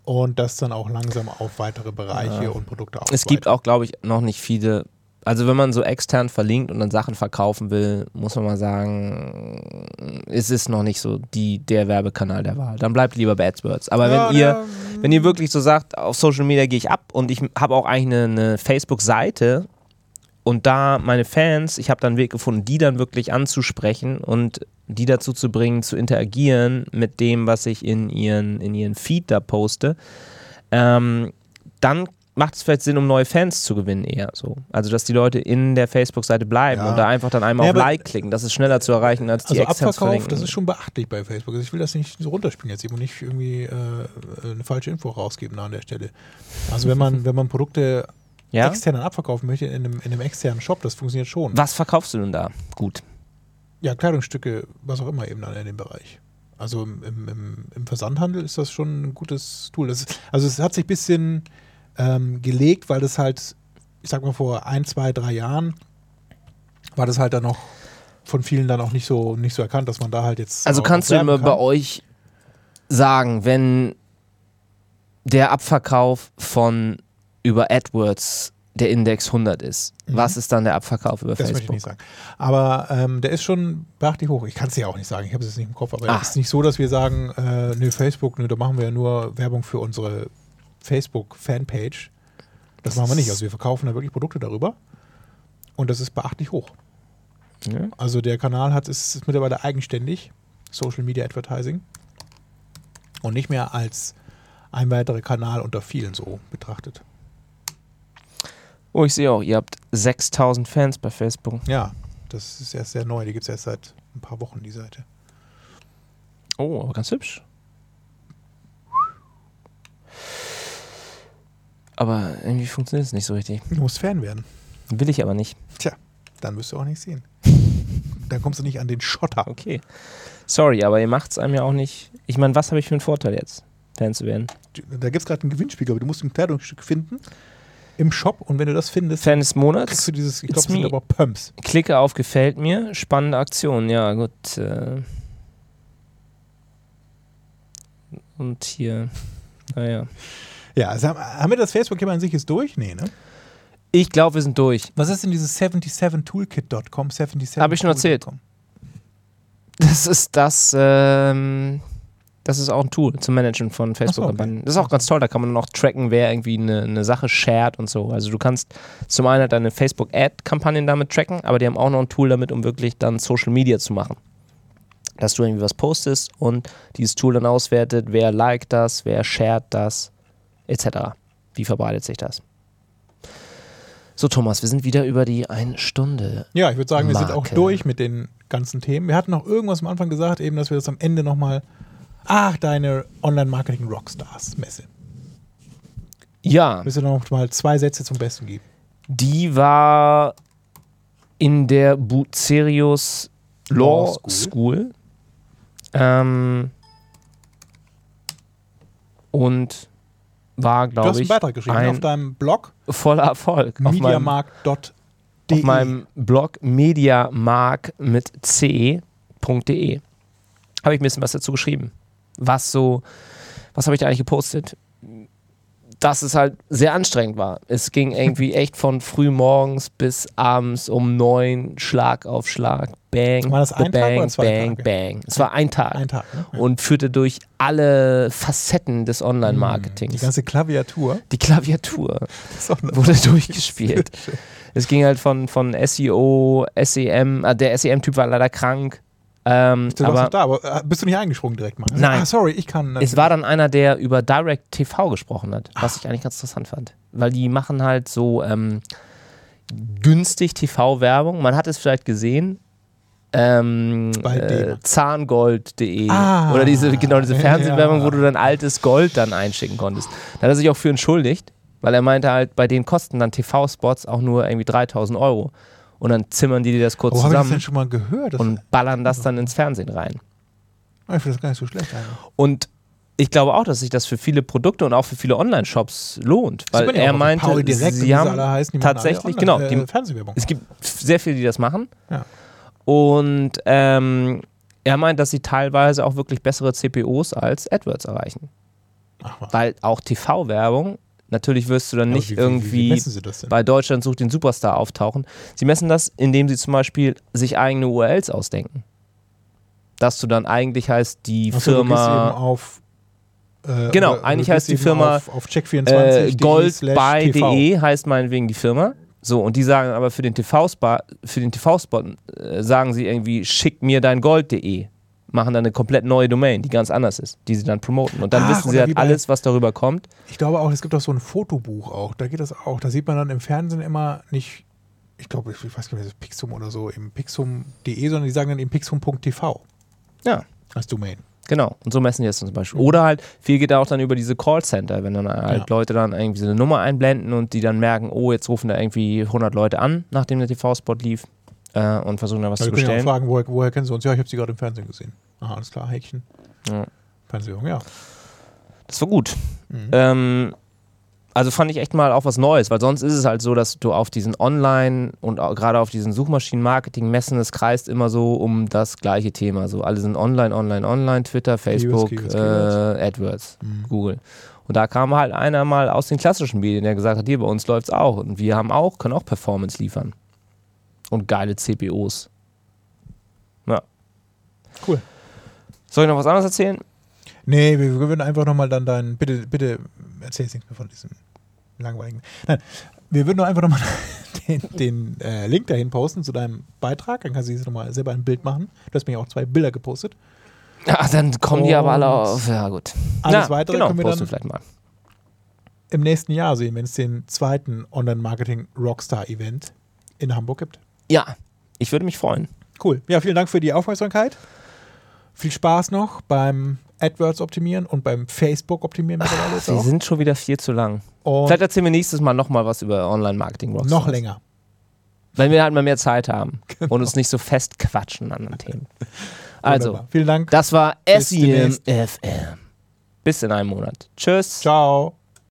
B: und das dann auch langsam auf weitere Bereiche
A: Ja.
B: und Produkte
A: Es gibt auch, glaube ich, noch nicht viele. Also wenn man so extern verlinkt und dann Sachen verkaufen will, muss man mal sagen, es ist noch nicht so die, der Werbekanal der Wahl. Dann bleibt lieber bei AdWords. Aber
B: Ja,
A: wenn ihr,
B: ja,
A: wenn ihr wirklich so sagt, auf Social Media gehe ich ab und ich habe auch eigentlich eine, eine Facebook-Seite und da meine Fans, ich habe dann einen Weg gefunden, die dann wirklich anzusprechen und die dazu zu bringen, zu interagieren mit dem, was ich in ihren, in ihren Feed da poste, ähm, dann macht es vielleicht Sinn, um neue Fans zu gewinnen eher so. Also, dass die Leute in der Facebook-Seite bleiben
B: Ja.
A: und da einfach dann einmal
B: Ja,
A: auf Like klicken. Das ist schneller zu erreichen, als die
B: Also
A: extern zu
B: Abverkauf,
A: verlinken.
B: das ist schon beachtlich bei Facebook. Also ich will das nicht so runterspielen jetzt eben und nicht irgendwie äh, eine falsche Info rausgeben an der Stelle. Also wenn man, wenn man Produkte
A: ja?
B: extern dann abverkaufen möchte in einem, in einem externen Shop, das funktioniert schon.
A: Was verkaufst du denn da? Gut.
B: Ja, Kleidungsstücke, was auch immer eben dann in dem Bereich. Also im, im, im, Versandhandel ist das schon ein gutes Tool. Das also es hat sich ein bisschen ähm, gelegt, weil das halt, ich sag mal vor ein, zwei, drei Jahren war das halt dann noch von vielen dann auch nicht so nicht so erkannt, dass man da halt jetzt
A: Also kannst du immer
B: kann.
A: bei euch sagen, wenn der Abverkauf von über AdWords der Index 100 ist,
B: Mhm.
A: was ist dann der Abverkauf über
B: Das möchte ich
A: Facebook?
B: nicht sagen. Aber ähm, der ist schon beachtlich hoch. Ich kann es ja auch nicht sagen. Ich habe es jetzt nicht im Kopf. Aber
A: Ah.
B: es ist nicht so, dass wir sagen, äh, nö, Facebook, nö, da machen wir ja nur Werbung für unsere Facebook-Fanpage. Das machen wir nicht. Also wir verkaufen da wirklich Produkte darüber. Und das ist beachtlich hoch.
A: Ja.
B: Also der Kanal hat, ist, ist mittlerweile eigenständig. Social Media Advertising. Und nicht mehr als ein weiterer Kanal unter vielen so betrachtet.
A: Oh, ich sehe auch, ihr habt 6000 Fans bei Facebook.
B: Ja, das ist erst sehr neu. Die gibt es erst seit ein paar Wochen, die Seite.
A: Oh, aber ganz hübsch. Aber irgendwie funktioniert es nicht so richtig.
B: Du musst Fan werden.
A: Will ich aber nicht.
B: Tja, dann wirst du auch nicht sehen. dann kommst du nicht an den Schotter.
A: Okay. Sorry, aber ihr macht es einem ja auch nicht. Ich meine, was habe ich für einen Vorteil jetzt, Fan zu werden?
B: Da gibt es gerade ein Gewinnspiel, aber du musst ein Kleidungsstück finden im Shop und wenn du das findest,
A: Fan des
B: kriegst
A: Monats.
B: du dieses, ich glaube, das sind aber Pumps.
A: Klicke auf Gefällt mir. Spannende Aktion. Ja, gut. Äh. Und hier. Naja.
B: Ja, also haben, wir das Facebook-Thema an sich jetzt durch? Nee, ne?
A: Ich glaube, wir sind durch.
B: Was ist denn dieses 77toolkit.com? 77
A: Hab ich schon erzählt. Das ist das, ähm, das ist auch ein Tool zum Managen von Facebook-Kampagnen. Das ist auch ganz toll, da kann man noch tracken, wer irgendwie eine, eine Sache shared und so. Also du kannst zum einen halt deine Facebook-Ad-Kampagnen damit tracken, aber die haben auch noch ein Tool damit, um wirklich dann Social Media zu machen. Dass du irgendwie was postest und dieses Tool dann auswertet, wer liked das, wer shared das, etc. Wie verbreitet sich das? So, Thomas, wir sind wieder über die eine Stunde.
B: Ja, ich würde sagen, wir sind auch
A: Marke.
B: durch mit den ganzen Themen. Wir hatten noch irgendwas am Anfang gesagt, eben, dass wir das am Ende nochmal. Ach, deine Online-Marketing-Rockstars-Messe.
A: Ja,
B: Willst du noch mal zwei Sätze zum Besten geben?
A: Die war in der Bucerius Law
B: Law
A: School.
B: School.
A: Ähm, und war,
B: Du hast
A: glaube
B: einen
A: ich,
B: Beitrag geschrieben
A: ein
B: auf deinem Blog
A: voller Erfolg.
B: Mediamarkt.de.
A: auf meinem Blog mediamark mit c.de habe ich ein bisschen was dazu geschrieben. Was so, was habe ich da eigentlich gepostet? Dass es halt sehr anstrengend war. Es ging irgendwie echt von früh morgens bis abends um neun, Schlag auf Schlag, bang,
B: War das ein Tag
A: bang,
B: oder zwei
A: bang,
B: Tage?
A: bang. Es war ein Tag
B: Ein Tag, ne?
A: Und führte durch alle Facetten des
B: Die
A: Online-Marketings.
B: ganze Klaviatur.
A: Die Klaviatur wurde durchgespielt. Es ging halt von, von SEO, SEM, äh, der SEM-Typ war leider krank. Ähm,
B: Du
A: aber
B: da, aber äh, bist du nicht eingesprungen direkt mal?
A: Nein.
B: Ah, sorry, ich kann.
A: es war dann einer, der über Direct TV gesprochen hat, was ich eigentlich ganz interessant fand. Weil die machen halt so ähm, günstig TV-Werbung. Man hat es vielleicht gesehen. Ähm, äh. Zahngold.de
B: Ah.
A: oder diese genau diese Fernsehwerbung,
B: Ja.
A: wo du dann altes Gold dann einschicken konntest. Da hat er sich auch für entschuldigt, weil er meinte halt, bei denen kosten dann TV-Spots auch nur irgendwie 3000 Euro. Und dann zimmern die dir das kurz
B: Wo habe ich das
A: zusammen
B: denn schon mal gehört?
A: Und ballern das dann ins Fernsehen rein.
B: Ah, ich finde das gar nicht so schlecht eigentlich.
A: Und ich glaube auch, dass sich das für viele Produkte und auch für viele Online-Shops lohnt, weil
B: ja
A: er meinte,
B: Paul direkt
A: sie haben
B: heißen, die
A: tatsächlich, genau,
B: äh,
A: die,
B: Fernsehwerbung.
A: es gibt sehr viele, die das machen.
B: Ja.
A: Und ähm, er meint, dass sie teilweise auch wirklich bessere CPOs als AdWords erreichen.
B: Ach.
A: Weil auch TV-Werbung, natürlich wirst du dann nicht
B: wie- wie- Wie,
A: irgendwie
B: das denn?
A: bei Deutschland sucht den Superstar auftauchen. Sie messen das, indem sie zum Beispiel sich eigene URLs ausdenken. Dass du dann eigentlich heißt, die
B: Ach so, du gehst eben
A: Firma
B: auf. Äh,
A: Genau,
B: oder-
A: eigentlich
B: du
A: heißt die Firma,
B: Auf, auf check24.
A: äh, goldbuy.de heißt meinetwegen die Firma. So, und die sagen aber für den TV-Spot, für den TV-Spot äh, sagen sie irgendwie, schick mir dein Gold.de. Machen dann eine komplett neue Domain, die ganz anders ist, die sie dann promoten. Und dann
B: Ach,
A: wissen sie halt alles, was darüber kommt.
B: Ich glaube auch, es gibt auch so ein Fotobuch auch. Da geht das auch. Da sieht man dann im Fernsehen immer nicht, ich glaube, ich weiß gar nicht, das ist Pixum oder so, im pixum.de, sondern die sagen dann eben pixum.tv
A: Ja,
B: als Domain.
A: genau. Und so messen die das zum Beispiel. Oder halt, viel geht auch dann über diese Callcenter, wenn dann halt
B: Ja.
A: Leute dann irgendwie so eine Nummer einblenden und die dann merken, oh, jetzt rufen da irgendwie 100 Leute an, nachdem der TV-Spot lief äh, und versuchen da was zu
B: können ja auch
A: bestellen.
B: fragen, woher, woher kennen sie uns? Ja, ich habe sie gerade im Fernsehen gesehen. Aha, alles klar, Häkchen.
A: Ja.
B: Fernsehwerbung, ja.
A: Das war gut.
B: Mhm.
A: Ähm, also fand ich echt mal auch was Neues, weil sonst ist es halt so, dass du auf diesen Online- und gerade auf diesen Suchmaschinen-Marketing-Messen, es kreist immer so um das gleiche Thema. So alle sind online, online, online, Twitter, Facebook,
B: Keywords,
A: äh,
B: Keywords.
A: AdWords,
B: Mhm.
A: Google. Und da kam halt einer mal aus den klassischen Medien, der gesagt hat, hier, bei uns läuft's auch. Und wir haben auch, können auch Performance liefern. Und geile CPOs. Ja.
B: Cool.
A: Soll ich noch was anderes erzählen?
B: Nee, wir, würden einfach nochmal dann deinen, bitte, bitte, erzähl nichts mehr von diesem langweiligen. Nein, wir würden doch einfach nochmal den, den äh, Link dahin posten zu deinem Beitrag. Dann kannst du jetzt nochmal selber ein Bild machen. Du hast mir ja auch zwei Bilder gepostet.
A: Ja, dann kommen die aber alle
B: Und
A: auf. Ja, gut.
B: Alles
A: ja,
B: weitere
A: genau,
B: können wir dann
A: vielleicht mal.
B: im nächsten Jahr sehen, wenn es den zweiten Online-Marketing-Rockstar-Event in Hamburg gibt.
A: Ja, ich würde mich freuen.
B: Cool. Ja, vielen Dank für die Aufmerksamkeit. Viel Spaß noch beim AdWords optimieren und beim Facebook optimieren mittlerweile jetzt
A: Sie sind schon wieder viel zu lang.
B: Und
A: Vielleicht erzählen wir nächstes Mal nochmal was über Online-Marketing.
B: Noch länger.
A: Weil wir halt mal mehr Zeit haben und uns nicht so festquatschen an den Themen. Also,
B: Wunderbar. Vielen Dank.
A: das war
B: Bis
A: SEM
B: demnächst.
A: FM. Bis in einem Monat. Tschüss.
B: Ciao.